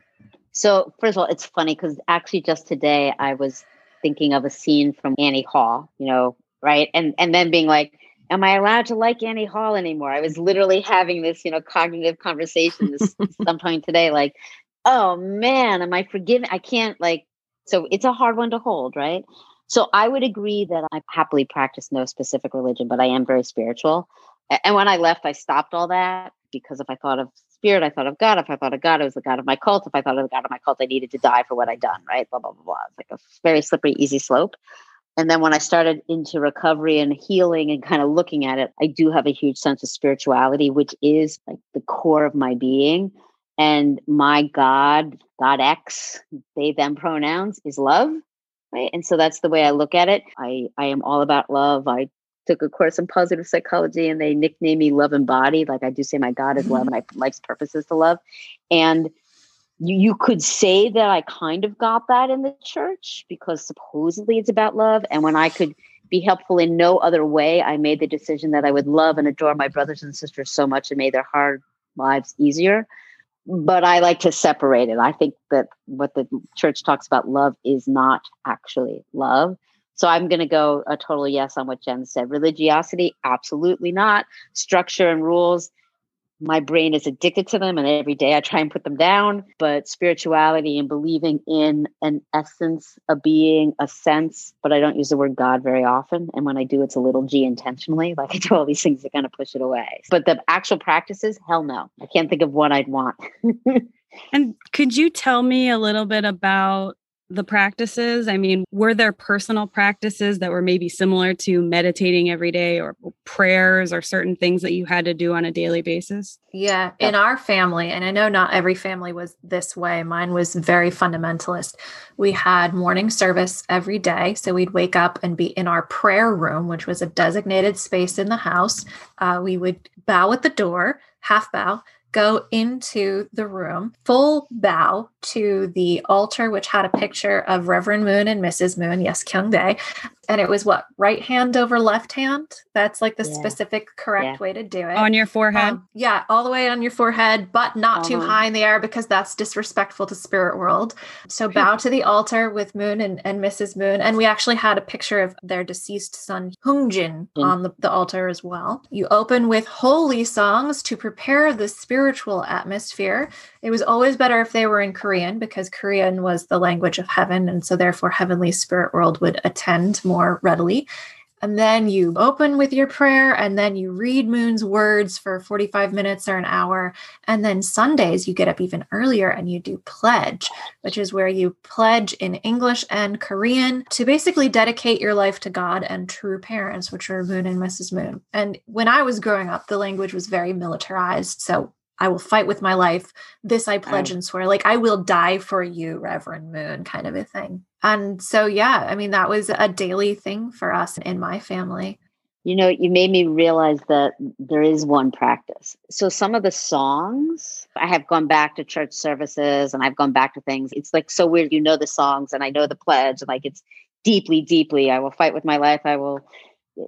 So, first of all, it's funny because actually just today I was thinking of a scene from Annie Hall, you know, right? And and then being like, am I allowed to like Annie Hall anymore? I was literally having this, you know, cognitive conversation this, some point today, like, oh man, am I forgiven? I can't like, so it's a hard one to hold, right? So I would agree that I happily practice no specific religion, but I am very spiritual. And when I left, I stopped all that because if I thought of spirit, I thought of God. If I thought of God, it was the God of my cult. If I thought of the God of my cult, I needed to die for what I'd done, right? Blah, blah, blah, blah. It's like a very slippery, easy slope. And then when I started into recovery and healing and kind of looking at it, I do have a huge sense of spirituality, which is like the core of my being. And my God, God X, they, them pronouns is love. Right. And so that's the way I look at it. I, I am all about love. I took a course in positive psychology and they nicknamed me love and body like i do say my god is love and my life's purpose is to love and you, you could say that I kind of got that in the church because supposedly it's about love. And when I could be helpful in no other way, I made the decision that I would love and adore my brothers and sisters so much and made their hard lives easier. But I like to separate it. I think that what the church talks about love is not actually love. So I'm going to go a total yes on what Jen said. Religiosity, absolutely not. Structure and rules, my brain is addicted to them and every day I try and put them down. But spirituality and believing in an essence, a being, a sense, but I don't use the word God very often. And when I do, it's a little g intentionally. Like I do all these things that kind of push it away. But the actual practices, hell no. I can't think of what I'd want. and could you tell me a little bit about the practices? I mean, were there personal practices that were maybe similar to meditating every day or prayers or certain things that you had to do on a daily basis? Yeah, in our family, and I know not every family was this way, mine was very fundamentalist. We had morning service every day. So we'd wake up and be in our prayer room, which was a designated space in the house. Uh, we would bow at the door, half bow, go into the room, full bow to the altar, which had a picture of Reverend Moon and Mrs. Moon, yes, Kyung Bae. And it was what, right hand over left hand? That's like the yeah. specific correct yeah. way to do it. On your forehead? Um, yeah, all the way on your forehead, but not uh-huh. too high in the air because that's disrespectful to spirit world. So bow to the altar with Moon and, and Mrs. Moon. And we actually had a picture of their deceased son, Heungjin, mm. on the, the altar as well. You open with holy songs to prepare the spiritual atmosphere. It was always better if they were in Korean Korean because Korean was the language of heaven. And so, therefore, heavenly spirit world would attend more readily. And then you open with your prayer, and then you read Moon's words for 45 minutes or an hour. And then Sundays, you get up even earlier and you do pledge, which is where you pledge in English and Korean to basically dedicate your life to God and true parents, which are Moon and Mrs. Moon. And when I was growing up, the language was very militarized. So I will fight with my life. This I pledge and swear. Like I will die for you, Reverend Moon, kind of a thing. And so, yeah, I mean, that was a daily thing for us in my family. You know, you made me realize that there is one practice. So, some of the songs, I have gone back to church services and I've gone back to things. It's like so weird. You know the songs and I know the pledge, and like it's deeply, deeply, I will fight with my life. I will,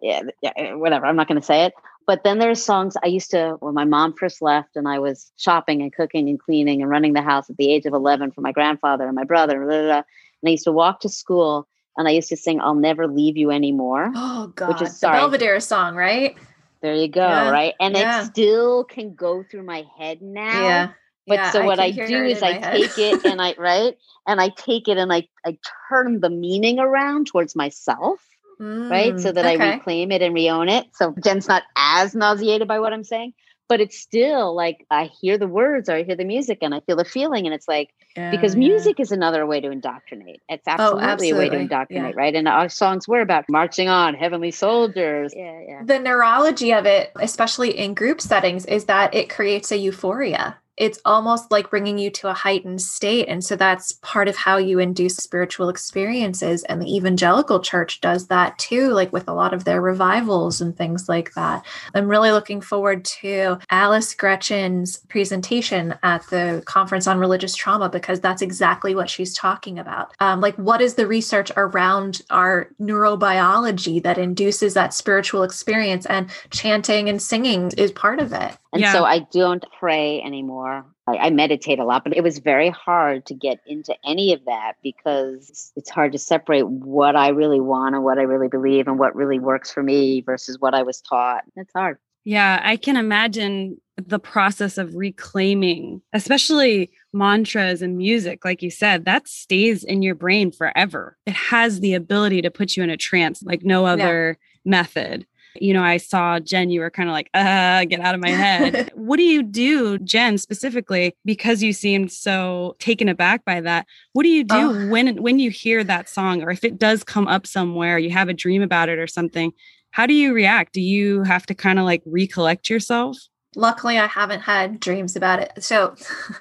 yeah, yeah whatever. I'm not going to say it. But then there's songs I used to, when my mom first left and I was shopping and cooking and cleaning and running the house at the age of 11 for my grandfather and my brother. Blah, blah, blah, and I used to walk to school and I used to sing I'll Never Leave You Anymore. Oh, God. Which is sorry, the Belvedere song, right? There you go, yeah. right? And yeah. it still can go through my head now. Yeah. But yeah, so what I, I do is I take it and I right and I take it and I I turn the meaning around towards myself mm, right? So that okay. I reclaim it and reown it. So Jen's not as nauseated by what I'm saying, but it's still like I hear the words or I hear the music and I feel the feeling. And it's like, yeah, because music yeah. is another way to indoctrinate. It's absolutely, oh, absolutely. a way to indoctrinate, yeah. right? And our songs were about marching on, heavenly soldiers. Yeah, yeah. The neurology of it, especially in group settings, is that it creates a euphoria it's almost like bringing you to a heightened state. And so that's part of how you induce spiritual experiences. And the evangelical church does that too, like with a lot of their revivals and things like that. I'm really looking forward to Alice Gretchen's presentation at the Conference on Religious Trauma because that's exactly what she's talking about. Um, like, what is the research around our neurobiology that induces that spiritual experience? And chanting and singing is part of it. And yeah. so I don't pray anymore. I, I, meditate a lot, but it was very hard to get into any of that because it's hard to separate what I really want and what I really believe and what really works for me versus what I was taught. It's hard. Yeah, I can imagine the process of reclaiming, especially mantras and music, like you said, that stays in your brain forever. It has the ability to put you in a trance like no other yeah. method you know, I saw Jen, you were kind of like, uh, get out of my head. what do you do, Jen, specifically, because you seemed so taken aback by that? What do you do oh. when when you hear that song or if it does come up somewhere, you have a dream about it or something? How do you react? Do you have to kind of like recollect yourself? Luckily, I haven't had dreams about it. So,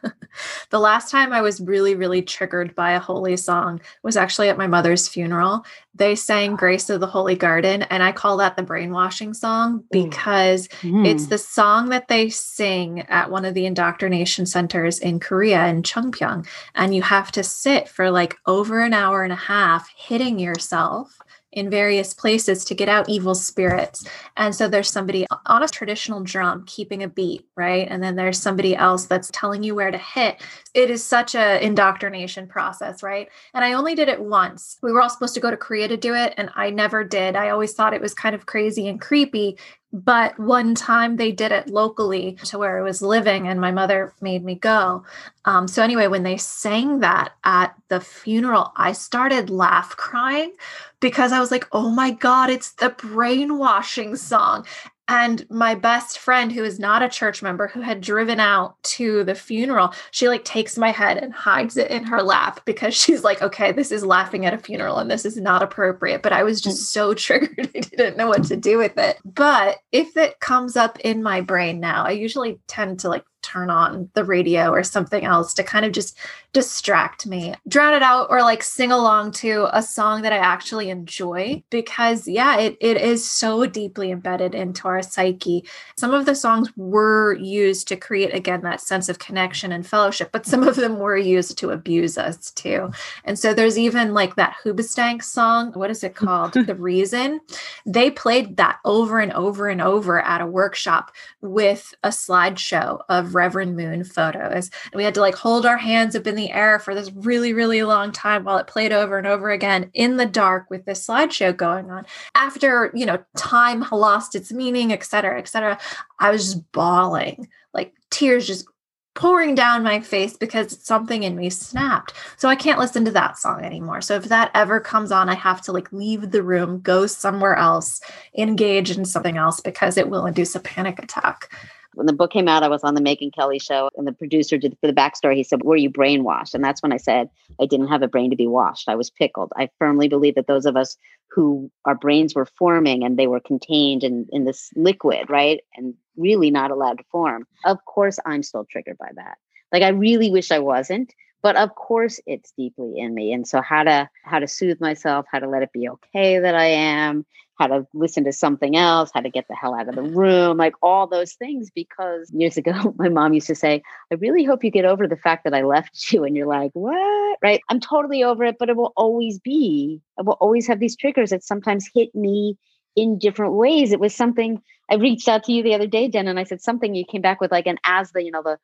the last time I was really, really triggered by a holy song was actually at my mother's funeral. They sang Grace of the Holy Garden, and I call that the brainwashing song because mm. it's the song that they sing at one of the indoctrination centers in Korea in Cheongpyeong. And you have to sit for like over an hour and a half hitting yourself in various places to get out evil spirits. And so there's somebody on a traditional drum keeping a beat, right? And then there's somebody else that's telling you where to hit. It is such a indoctrination process, right? And I only did it once. We were all supposed to go to Korea to do it and I never did. I always thought it was kind of crazy and creepy but one time they did it locally to where I was living, and my mother made me go. Um, so, anyway, when they sang that at the funeral, I started laugh crying because I was like, oh my God, it's the brainwashing song. And my best friend, who is not a church member, who had driven out to the funeral, she like takes my head and hides it in her lap because she's like, okay, this is laughing at a funeral and this is not appropriate. But I was just mm. so triggered, I didn't know what to do with it. But if it comes up in my brain now, I usually tend to like turn on the radio or something else to kind of just distract me, drown it out, or like sing along to a song that I actually enjoy. Because, yeah, it, it is so deeply embedded into our psyche. Some of the songs were used to create, again, that sense of connection and fellowship, but some of them were used to abuse us too. And so there's even like that Hoobastank song. What is it called? the Reason. They played that over and over and over at a workshop with a slideshow of Reverend Moon photos. And we had to like hold our hands up in the air for this really, really long time while it played over and over again in the dark with this slideshow going on. After, you know, time lost its meaning, et cetera, et cetera, I was just bawling, like tears just pouring down my face because something in me snapped. So I can't listen to that song anymore. So if that ever comes on, I have to like leave the room, go somewhere else, engage in something else because it will induce a panic attack when the book came out, I was on the Megyn Kelly show, and the producer did for the backstory. He said, "Were you brainwashed?" And that's when I said I didn't have a brain to be washed. I was pickled. I firmly believe that those of us who our brains were forming and they were contained in in this liquid, right, and really not allowed to form. Of course, I'm still triggered by that. Like I really wish I wasn't, but of course it's deeply in me and so how to how to soothe myself how to let it be okay that i am how to listen to something else, how to get the hell out of the room, like all those things. Because years ago, my mom used to say, I really hope you get over the fact that I left you. And you're like, what? Right? I'm totally over it, but it will always be, I will always have these triggers that sometimes hit me in different ways. It was something I reached out to you the other day, Jen, and I said something you came back with, like, an as the, you know, the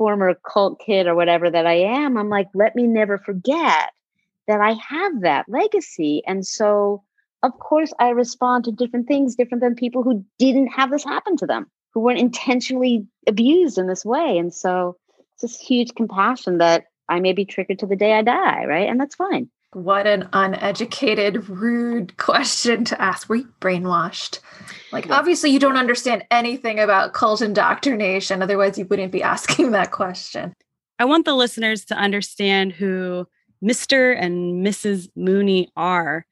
former cult kid or whatever that I am, I'm like, let me never forget that I have that legacy. And so, of course I respond to different things different than people who didn't have this happen to them, who weren't intentionally abused in this way. And so it's this huge compassion that I may be triggered to the day I die, right? And that's fine. What an uneducated, rude question to ask. Were you brainwashed? Like, yeah. obviously, you don't understand anything about cult indoctrination. Otherwise, you wouldn't be asking that question. I want the listeners to understand who Mr. and Mrs. Mooney are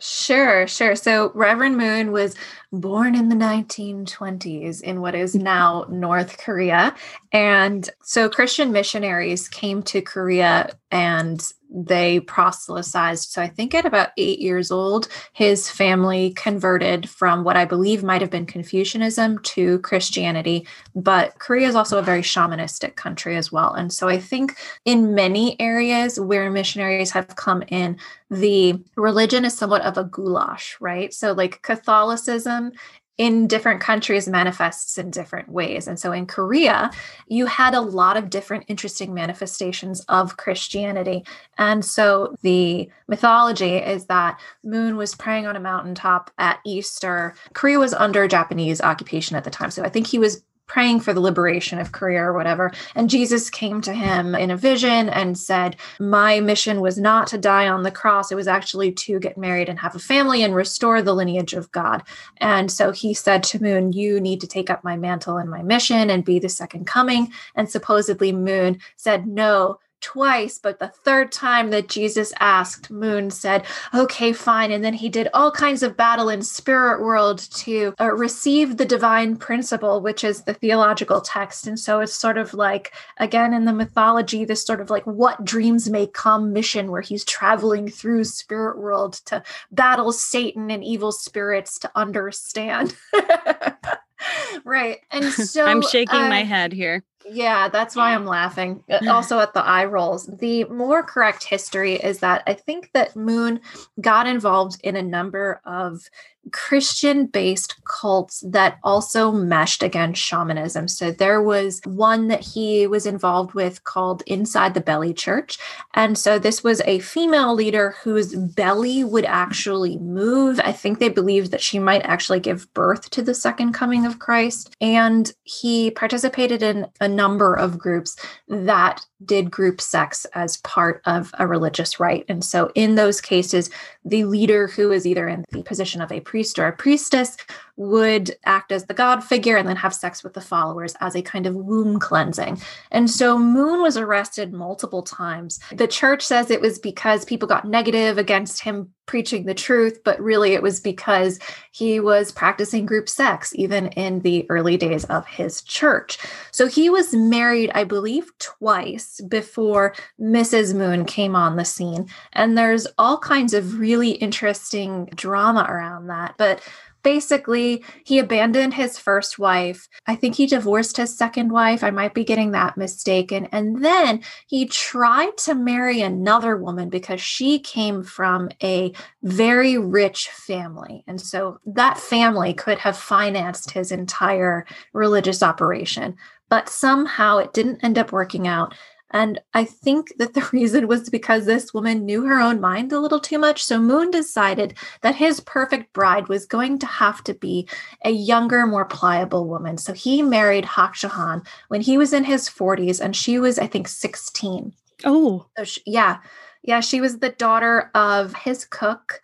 Sure, sure. So Reverend Moon was born in the 1920s in what is mm-hmm. now North Korea. And so Christian missionaries came to Korea and they proselytized. So I think at about eight years old, his family converted from what I believe might have been Confucianism to Christianity. But Korea is also a very shamanistic country as well. And so I think in many areas where missionaries have come in, the religion is somewhat of a goulash, right? So like Catholicism in different countries manifests in different ways. And so in Korea, you had a lot of different interesting manifestations of Christianity. And so the mythology is that Moon was praying on a mountaintop at Easter. Korea was under Japanese occupation at the time. So I think he was praying for the liberation of Korea or whatever. And Jesus came to him in a vision and said, My mission was not to die on the cross. It was actually to get married and have a family and restore the lineage of God. And so he said to Moon, You need to take up my mantle and my mission and be the second coming. And supposedly Moon said, No, twice, but the third time that Jesus asked, Moon said, okay, fine. And then he did all kinds of battle in spirit world to uh, receive the divine principle, which is the theological text. And so it's sort of like, again, in the mythology, this sort of like what dreams may come mission where he's traveling through spirit world to battle Satan and evil spirits to understand. right. And so I'm shaking uh, my head here. Yeah, that's why I'm laughing. Uh, also at the eye rolls. The more correct history is that I think that Moon got involved in a number of Christian based cults that also meshed against shamanism. So there was one that he was involved with called Inside the Belly Church. And so this was a female leader whose belly would actually move. I think they believed that she might actually give birth to the second coming of Christ. And he participated in a number of groups that did group sex as part of a religious rite. And so in those cases, the leader who is either in the position of a priest or a priestess would act as the god figure and then have sex with the followers as a kind of womb cleansing. And so Moon was arrested multiple times. The church says it was because people got negative against him preaching the truth, but really it was because he was practicing group sex even in the early days of his church. So he was married, I believe, twice before Mrs. Moon came on the scene. And there's all kinds of really interesting drama around that. But basically he abandoned his first wife. I think he divorced his second wife. I might be getting that mistaken. And then he tried to marry another woman because she came from a very rich family. And so that family could have financed his entire religious operation. But somehow it didn't end up working out. And I think that the reason was because this woman knew her own mind a little too much. So Moon decided that his perfect bride was going to have to be a younger, more pliable woman. So he married Hak Ja Han when he was in his 40s and she was, I think, 16. Oh. So she, yeah. Yeah. She was the daughter of his cook.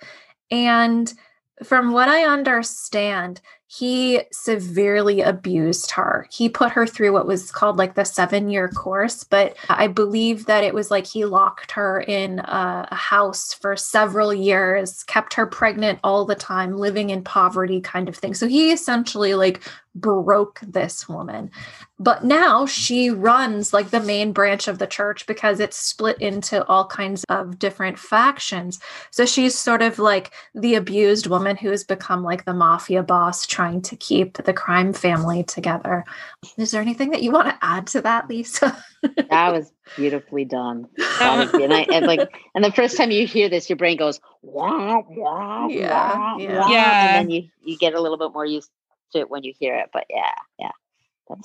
And from what I understand, he severely abused her. He put her through what was called like the seven year course, but I believe that it was like he locked her in a, a, house for several years, kept her pregnant all the time, living in poverty kind of thing. So he essentially like broke this woman. But now she runs like the main branch of the church because it's split into all kinds of different factions. So she's sort of like the abused woman who has become like the mafia boss trying to keep the crime family together. Is there anything that you want to add to that, Lisa? that was beautifully done. and I and like and the first time you hear this, your brain goes wah wah yeah, wah, yeah. wah, Yeah. and then you you get a little bit more used to it when you hear it. But yeah, yeah.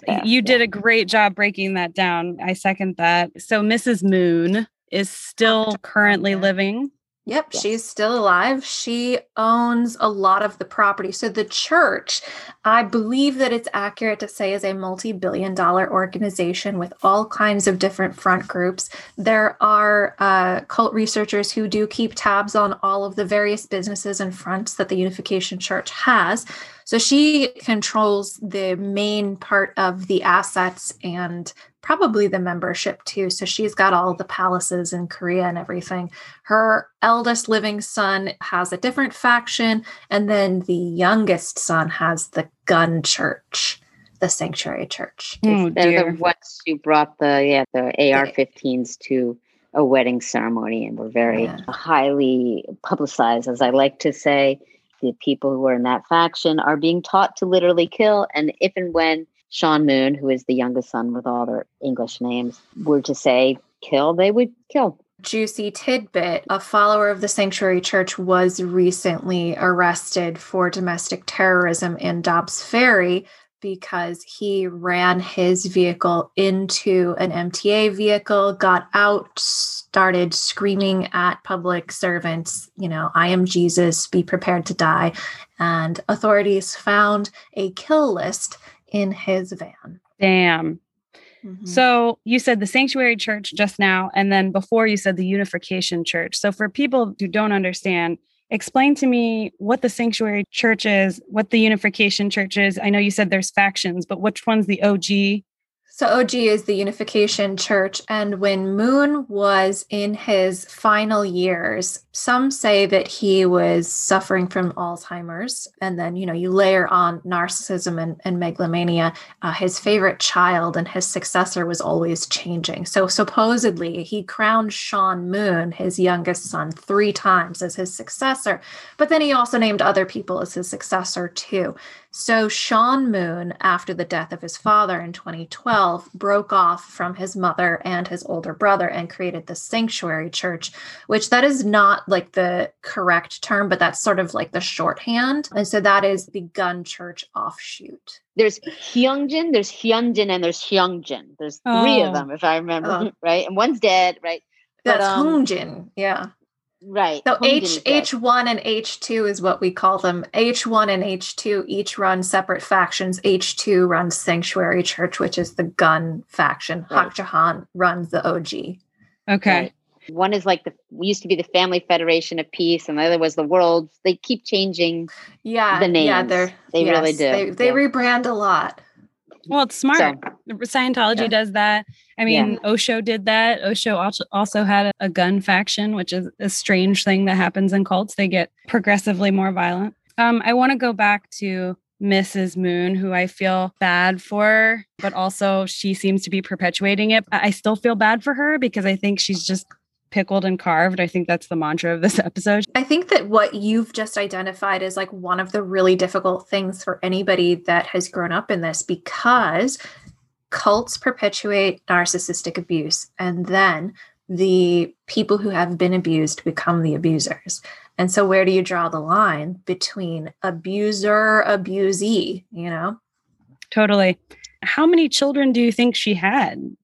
Fair. You did Yeah. a great job breaking that down. I second that. So Mrs. Moon is still currently living. Yep, Yes. she's still alive. She owns a lot of the property. So the church, I believe that it's accurate to say, is a multi billion dollar organization with all kinds of different front groups. There are uh, cult researchers who do keep tabs on all of the various businesses and fronts that the Unification Church has. So she controls the main part of the assets and probably the membership too. So she's got all the palaces in Korea and everything. Her eldest living son has a different faction, and then the youngest son has the gun church, the sanctuary church. Oh They're dear. the ones who brought the yeah the AR-15s to a wedding ceremony and were very Yeah. highly publicized, as I like to say. The people who are in that faction are being taught to literally kill, and if and when Sean Moon, who is the youngest son with all their English names, were to say kill, they would kill. Juicy tidbit a follower of the Sanctuary Church was recently arrested for domestic terrorism in Dobbs Ferry because he ran his vehicle into an MTA vehicle, got out, started screaming at public servants, you know, I am Jesus, be prepared to die. And authorities found a kill list in his van. Damn. Mhm. So you said the sanctuary church just now, and then before you said the unification church. So for people who don't understand, explain to me what the sanctuary church is, what the unification church is. I know you said there's factions, but which one's the OG? So OG is the Unification Church. And when Moon was in his final years, some say that he was suffering from Alzheimer's. And then, you know, you layer on narcissism and, and megalomania. Uh, his favorite child and his successor was always changing. So supposedly he crowned Sean Moon, his youngest son, three times as his successor. But then he also named other people as his successor too. So Sean Moon, after the death of his father in 2012, broke off from his mother and his older brother and created the Sanctuary Church, which that is not like the correct term, but that's sort of like the shorthand. And so that is the Gun Church offshoot. There's Hyungjin, there's Hyunjin, and there's Hyungjin. There's three Oh. of them, if I remember, Oh. right? And one's dead, right? But, That's um, Heungjin. Yeah. Right. So Hyunjin H is dead. H one and H two is what we call them. H one and H two each run separate factions. H two runs Sanctuary Church, which is the gun faction. Right. Hak runs the OG. Okay. Right. One is like the we used to be the Family Federation of Peace, and the other was the World. They keep changing. Yeah, The yeah, names. they're They really do, They, they yeah. rebrand a lot. Well, it's smart. So Scientology Yeah. does that. I mean, Osho did that. Osho also also had a, gun faction, which is a strange thing that happens in cults. They get progressively more violent. Um, I want to go back to Mrs. Moon, who I feel bad for, but also she seems to be perpetuating it. I still feel bad for her because I think she's just pickled and carved. I think that's the mantra of this episode. I think that what you've just identified is like one of the really difficult things for anybody that has grown up in this because cults perpetuate narcissistic abuse and then the people who have been abused become the abusers. And so where do you draw the line between abuser abusee, you know? Totally. How many children do you think she had?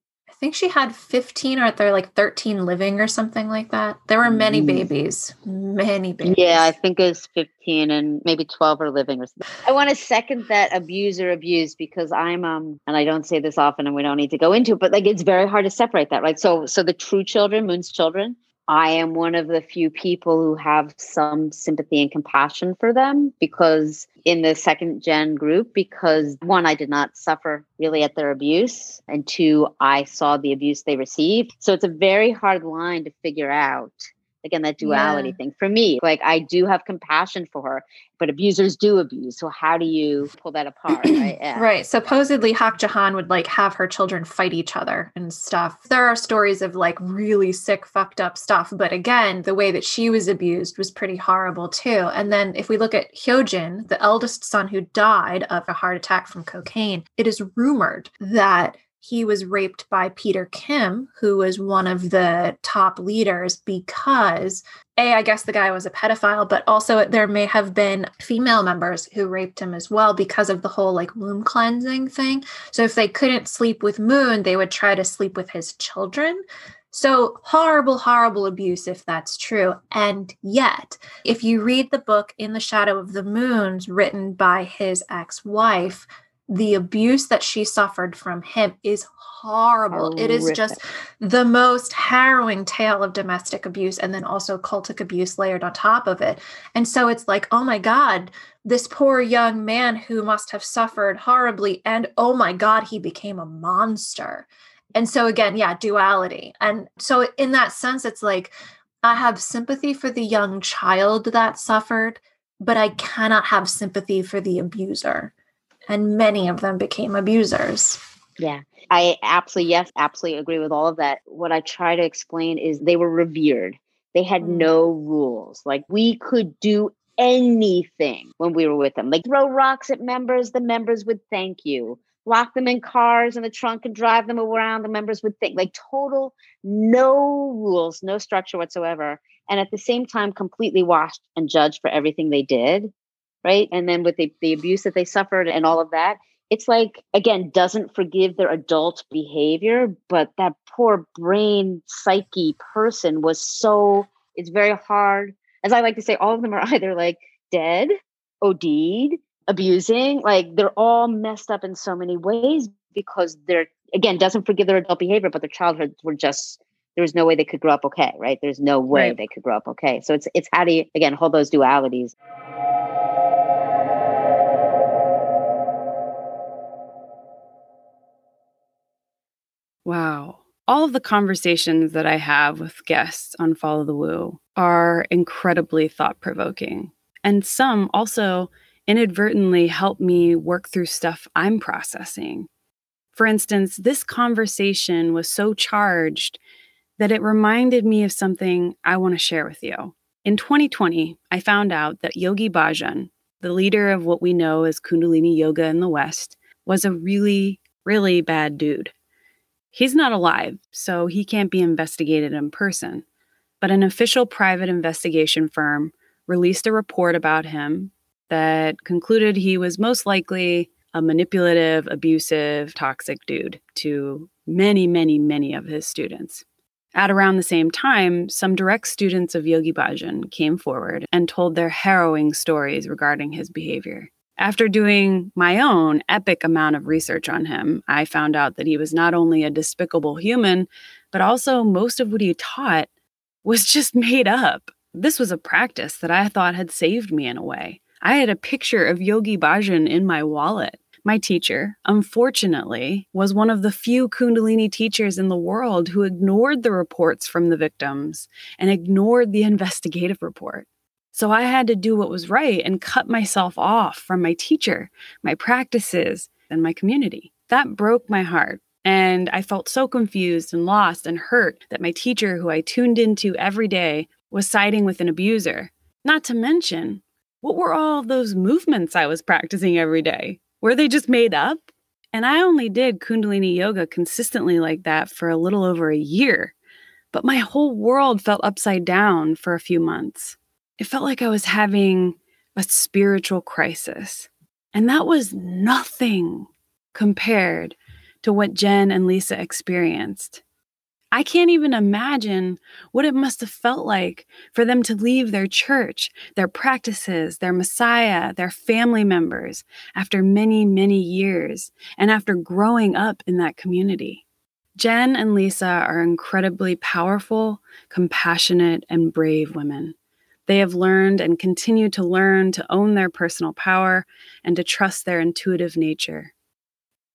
I think she had 15 or there like 13 living or something like that. There were many Mm. babies, many babies. yeah, I think it's fifteen and maybe twelve are living or something. I want to second that abuse or abuse because I'm um and I don't say this often and we don't need to go into it, but like it's very hard to separate that, right? So so the true children, Moon's children, I am one of the few people who have some sympathy and compassion for them because in the second gen group, because one, I did not suffer really at their abuse, and two, I saw the abuse they received. So it's a very hard line to figure out. Again, that duality Yeah. thing for me, like I do have compassion for her, but abusers do abuse. So how do you pull that apart? Right. Yeah. Right. Supposedly, Hak Ja Han would like have her children fight each other and stuff. There are stories of like really sick, fucked up stuff. But again, the way that she was abused was pretty horrible too. And then if we look at Hyojin, the eldest son who died of a heart attack from cocaine, it is rumored that he was raped by Peter Kim, who was one of the top leaders, because a, I guess the guy was a pedophile, but also there may have been female members who raped him as well because of the whole like womb cleansing thing. So if they couldn't sleep with Moon, they would try to sleep with his children. So horrible, horrible abuse if that's true. And yet, if you read the book In the Shadow of the Moons, written by his ex wife, the abuse that she suffered from him is horrible. It is just the most harrowing tale of domestic abuse and then also cultic abuse layered on top of it. And so it's like, oh my God, this poor young man who must have suffered horribly. And oh my God, he became a monster. And so again, yeah, duality. And so in that sense, it's like I have sympathy for the young child that suffered, but I cannot have sympathy for the abuser. And many of them became abusers. Yeah. I absolutely, yes, absolutely agree with all of that. What I try to explain is they were revered. They had Mm. no rules. Like we could do anything when we were with them. Like throw rocks at members, the members would thank you. Lock them in cars in the trunk and drive them around, the members would think. Like total, no rules, no structure whatsoever. And at the same time, completely washed and judged for everything they did. Right. And then with the, the abuse that they suffered and all of that, it's like again doesn't forgive their adult behavior but that poor brain psyche person was so it's very hard as i like to say all of them are either like dead OD'd abusing like they're all messed up in so many ways because they're again doesn't forgive their adult behavior but their childhoods were just there was no way they could grow up okay right there's no way Right. they could grow up okay so it's it's how do you again hold those dualities Wow. All of the conversations that I have with guests on Follow the Woo are incredibly thought provoking. And some also inadvertently help me work through stuff I'm processing. For instance, this conversation was so charged that it reminded me of something I want to share with you. In 2020, I found out that Yogi Bhajan, the leader of what we know as Kundalini Yoga in the West, was a really, really bad dude. He's not alive, so he can't be investigated in person. But an official private investigation firm released a report about him that concluded he was most likely a manipulative, abusive, toxic dude to many, many, many of his students. At around the same time, some direct students of Yogi Bhajan came forward and told their harrowing stories regarding his behavior. After doing my own epic amount of research on him, I found out that he was not only a despicable human, but also most of what he taught was just made up. This was a practice that I thought had saved me in a way. I had a picture of Yogi Bhajan in my wallet. My teacher, unfortunately, was one of the few Kundalini teachers in the world who ignored the reports from the victims and ignored the investigative report. So I had to do what was right and cut myself off from my teacher, my practices, and my community. That broke my heart. And I felt so confused and lost and hurt that my teacher, who I tuned into every day, was siding with an abuser. Not to mention, what were all those movements I was practicing every day? Were they just made up? And I only did Kundalini yoga consistently like that for a little over a year. But my whole world felt upside down for a few months. It felt like I was having a spiritual crisis. And that was nothing compared to what Jen and Lisa experienced. I can't even imagine what it must have felt like for them to leave their church, their practices, their Messiah, their family members after many, many years and after growing up in that community. Jen and Lisa are incredibly powerful, compassionate, and brave women. They have learned and continue to learn to own their personal power and to trust their intuitive nature.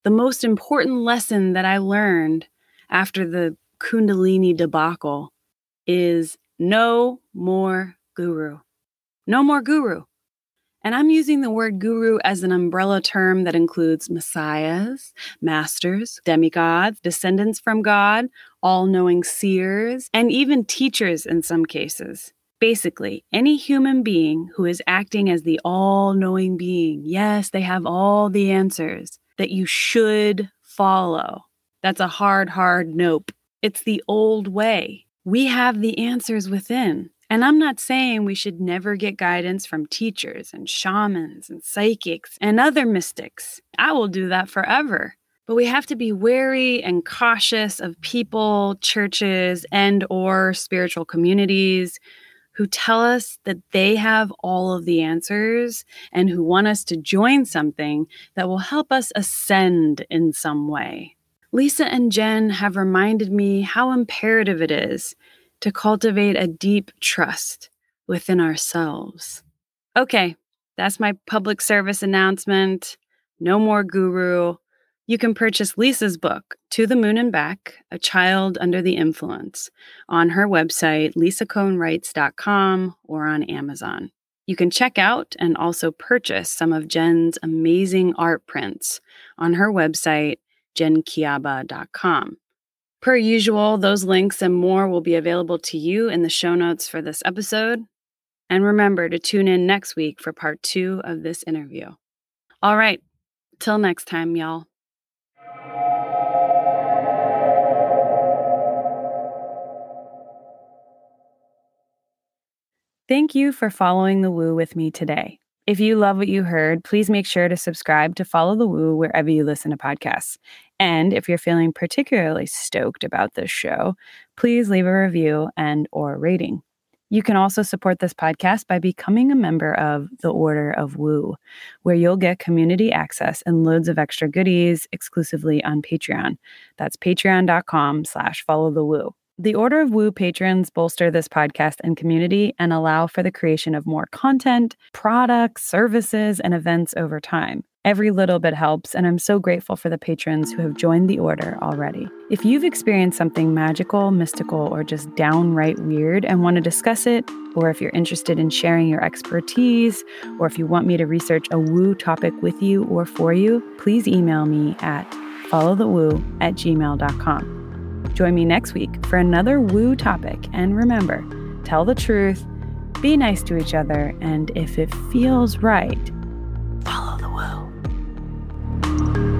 The most important lesson that I learned after the Kundalini debacle is no more guru. No more guru. And I'm using the word guru as an umbrella term that includes messiahs, masters, demigods, descendants from God, all knowing seers, and even teachers in some cases. Basically, any human being who is acting as the all knowing being, yes, they have all the answers that you should follow. That's a hard, hard nope. It's the old way. We have the answers within. And I'm not saying we should never get guidance from teachers and shamans and psychics and other mystics. I will do that forever. But we have to be wary and cautious of people, churches, and or spiritual communities who tell us that they have all of the answers and who want us to join something that will help us ascend in some way. Lisa and Jen have reminded me how imperative it is to cultivate a deep trust within ourselves. Okay, that's my public service announcement. No more guru. You can purchase Lisa's book, To the Moon and Back A Child Under the Influence, on her website, lisakohnwrites.com, or on Amazon. You can check out and also purchase some of Jen's amazing art prints on her website, jenkiaba.com. Per usual, those links and more will be available to you in the show notes for this episode. And remember to tune in next week for part two of this interview. All right, till next time, y'all. Thank you for following the woo with me today. If you love what you heard, please make sure to subscribe to Follow the Woo wherever you listen to podcasts. And if you're feeling particularly stoked about this show, please leave a review and or rating. You can also support this podcast by becoming a member of the Order of Woo, where you'll get community access and loads of extra goodies exclusively on Patreon. That's patreon.com slash follow the woo. The Order of Woo patrons bolster this podcast and community and allow for the creation of more content, products, services, and events over time. Every little bit helps, and I'm so grateful for the patrons who have joined the order already. If you've experienced something magical, mystical, or just downright weird and want to discuss it, or if you're interested in sharing your expertise, or if you want me to research a woo topic with you or for you, please email me at followthewoo at gmail.com. Join me next week for another woo topic. And remember, tell the truth, be nice to each other, and if it feels right, follow the woo.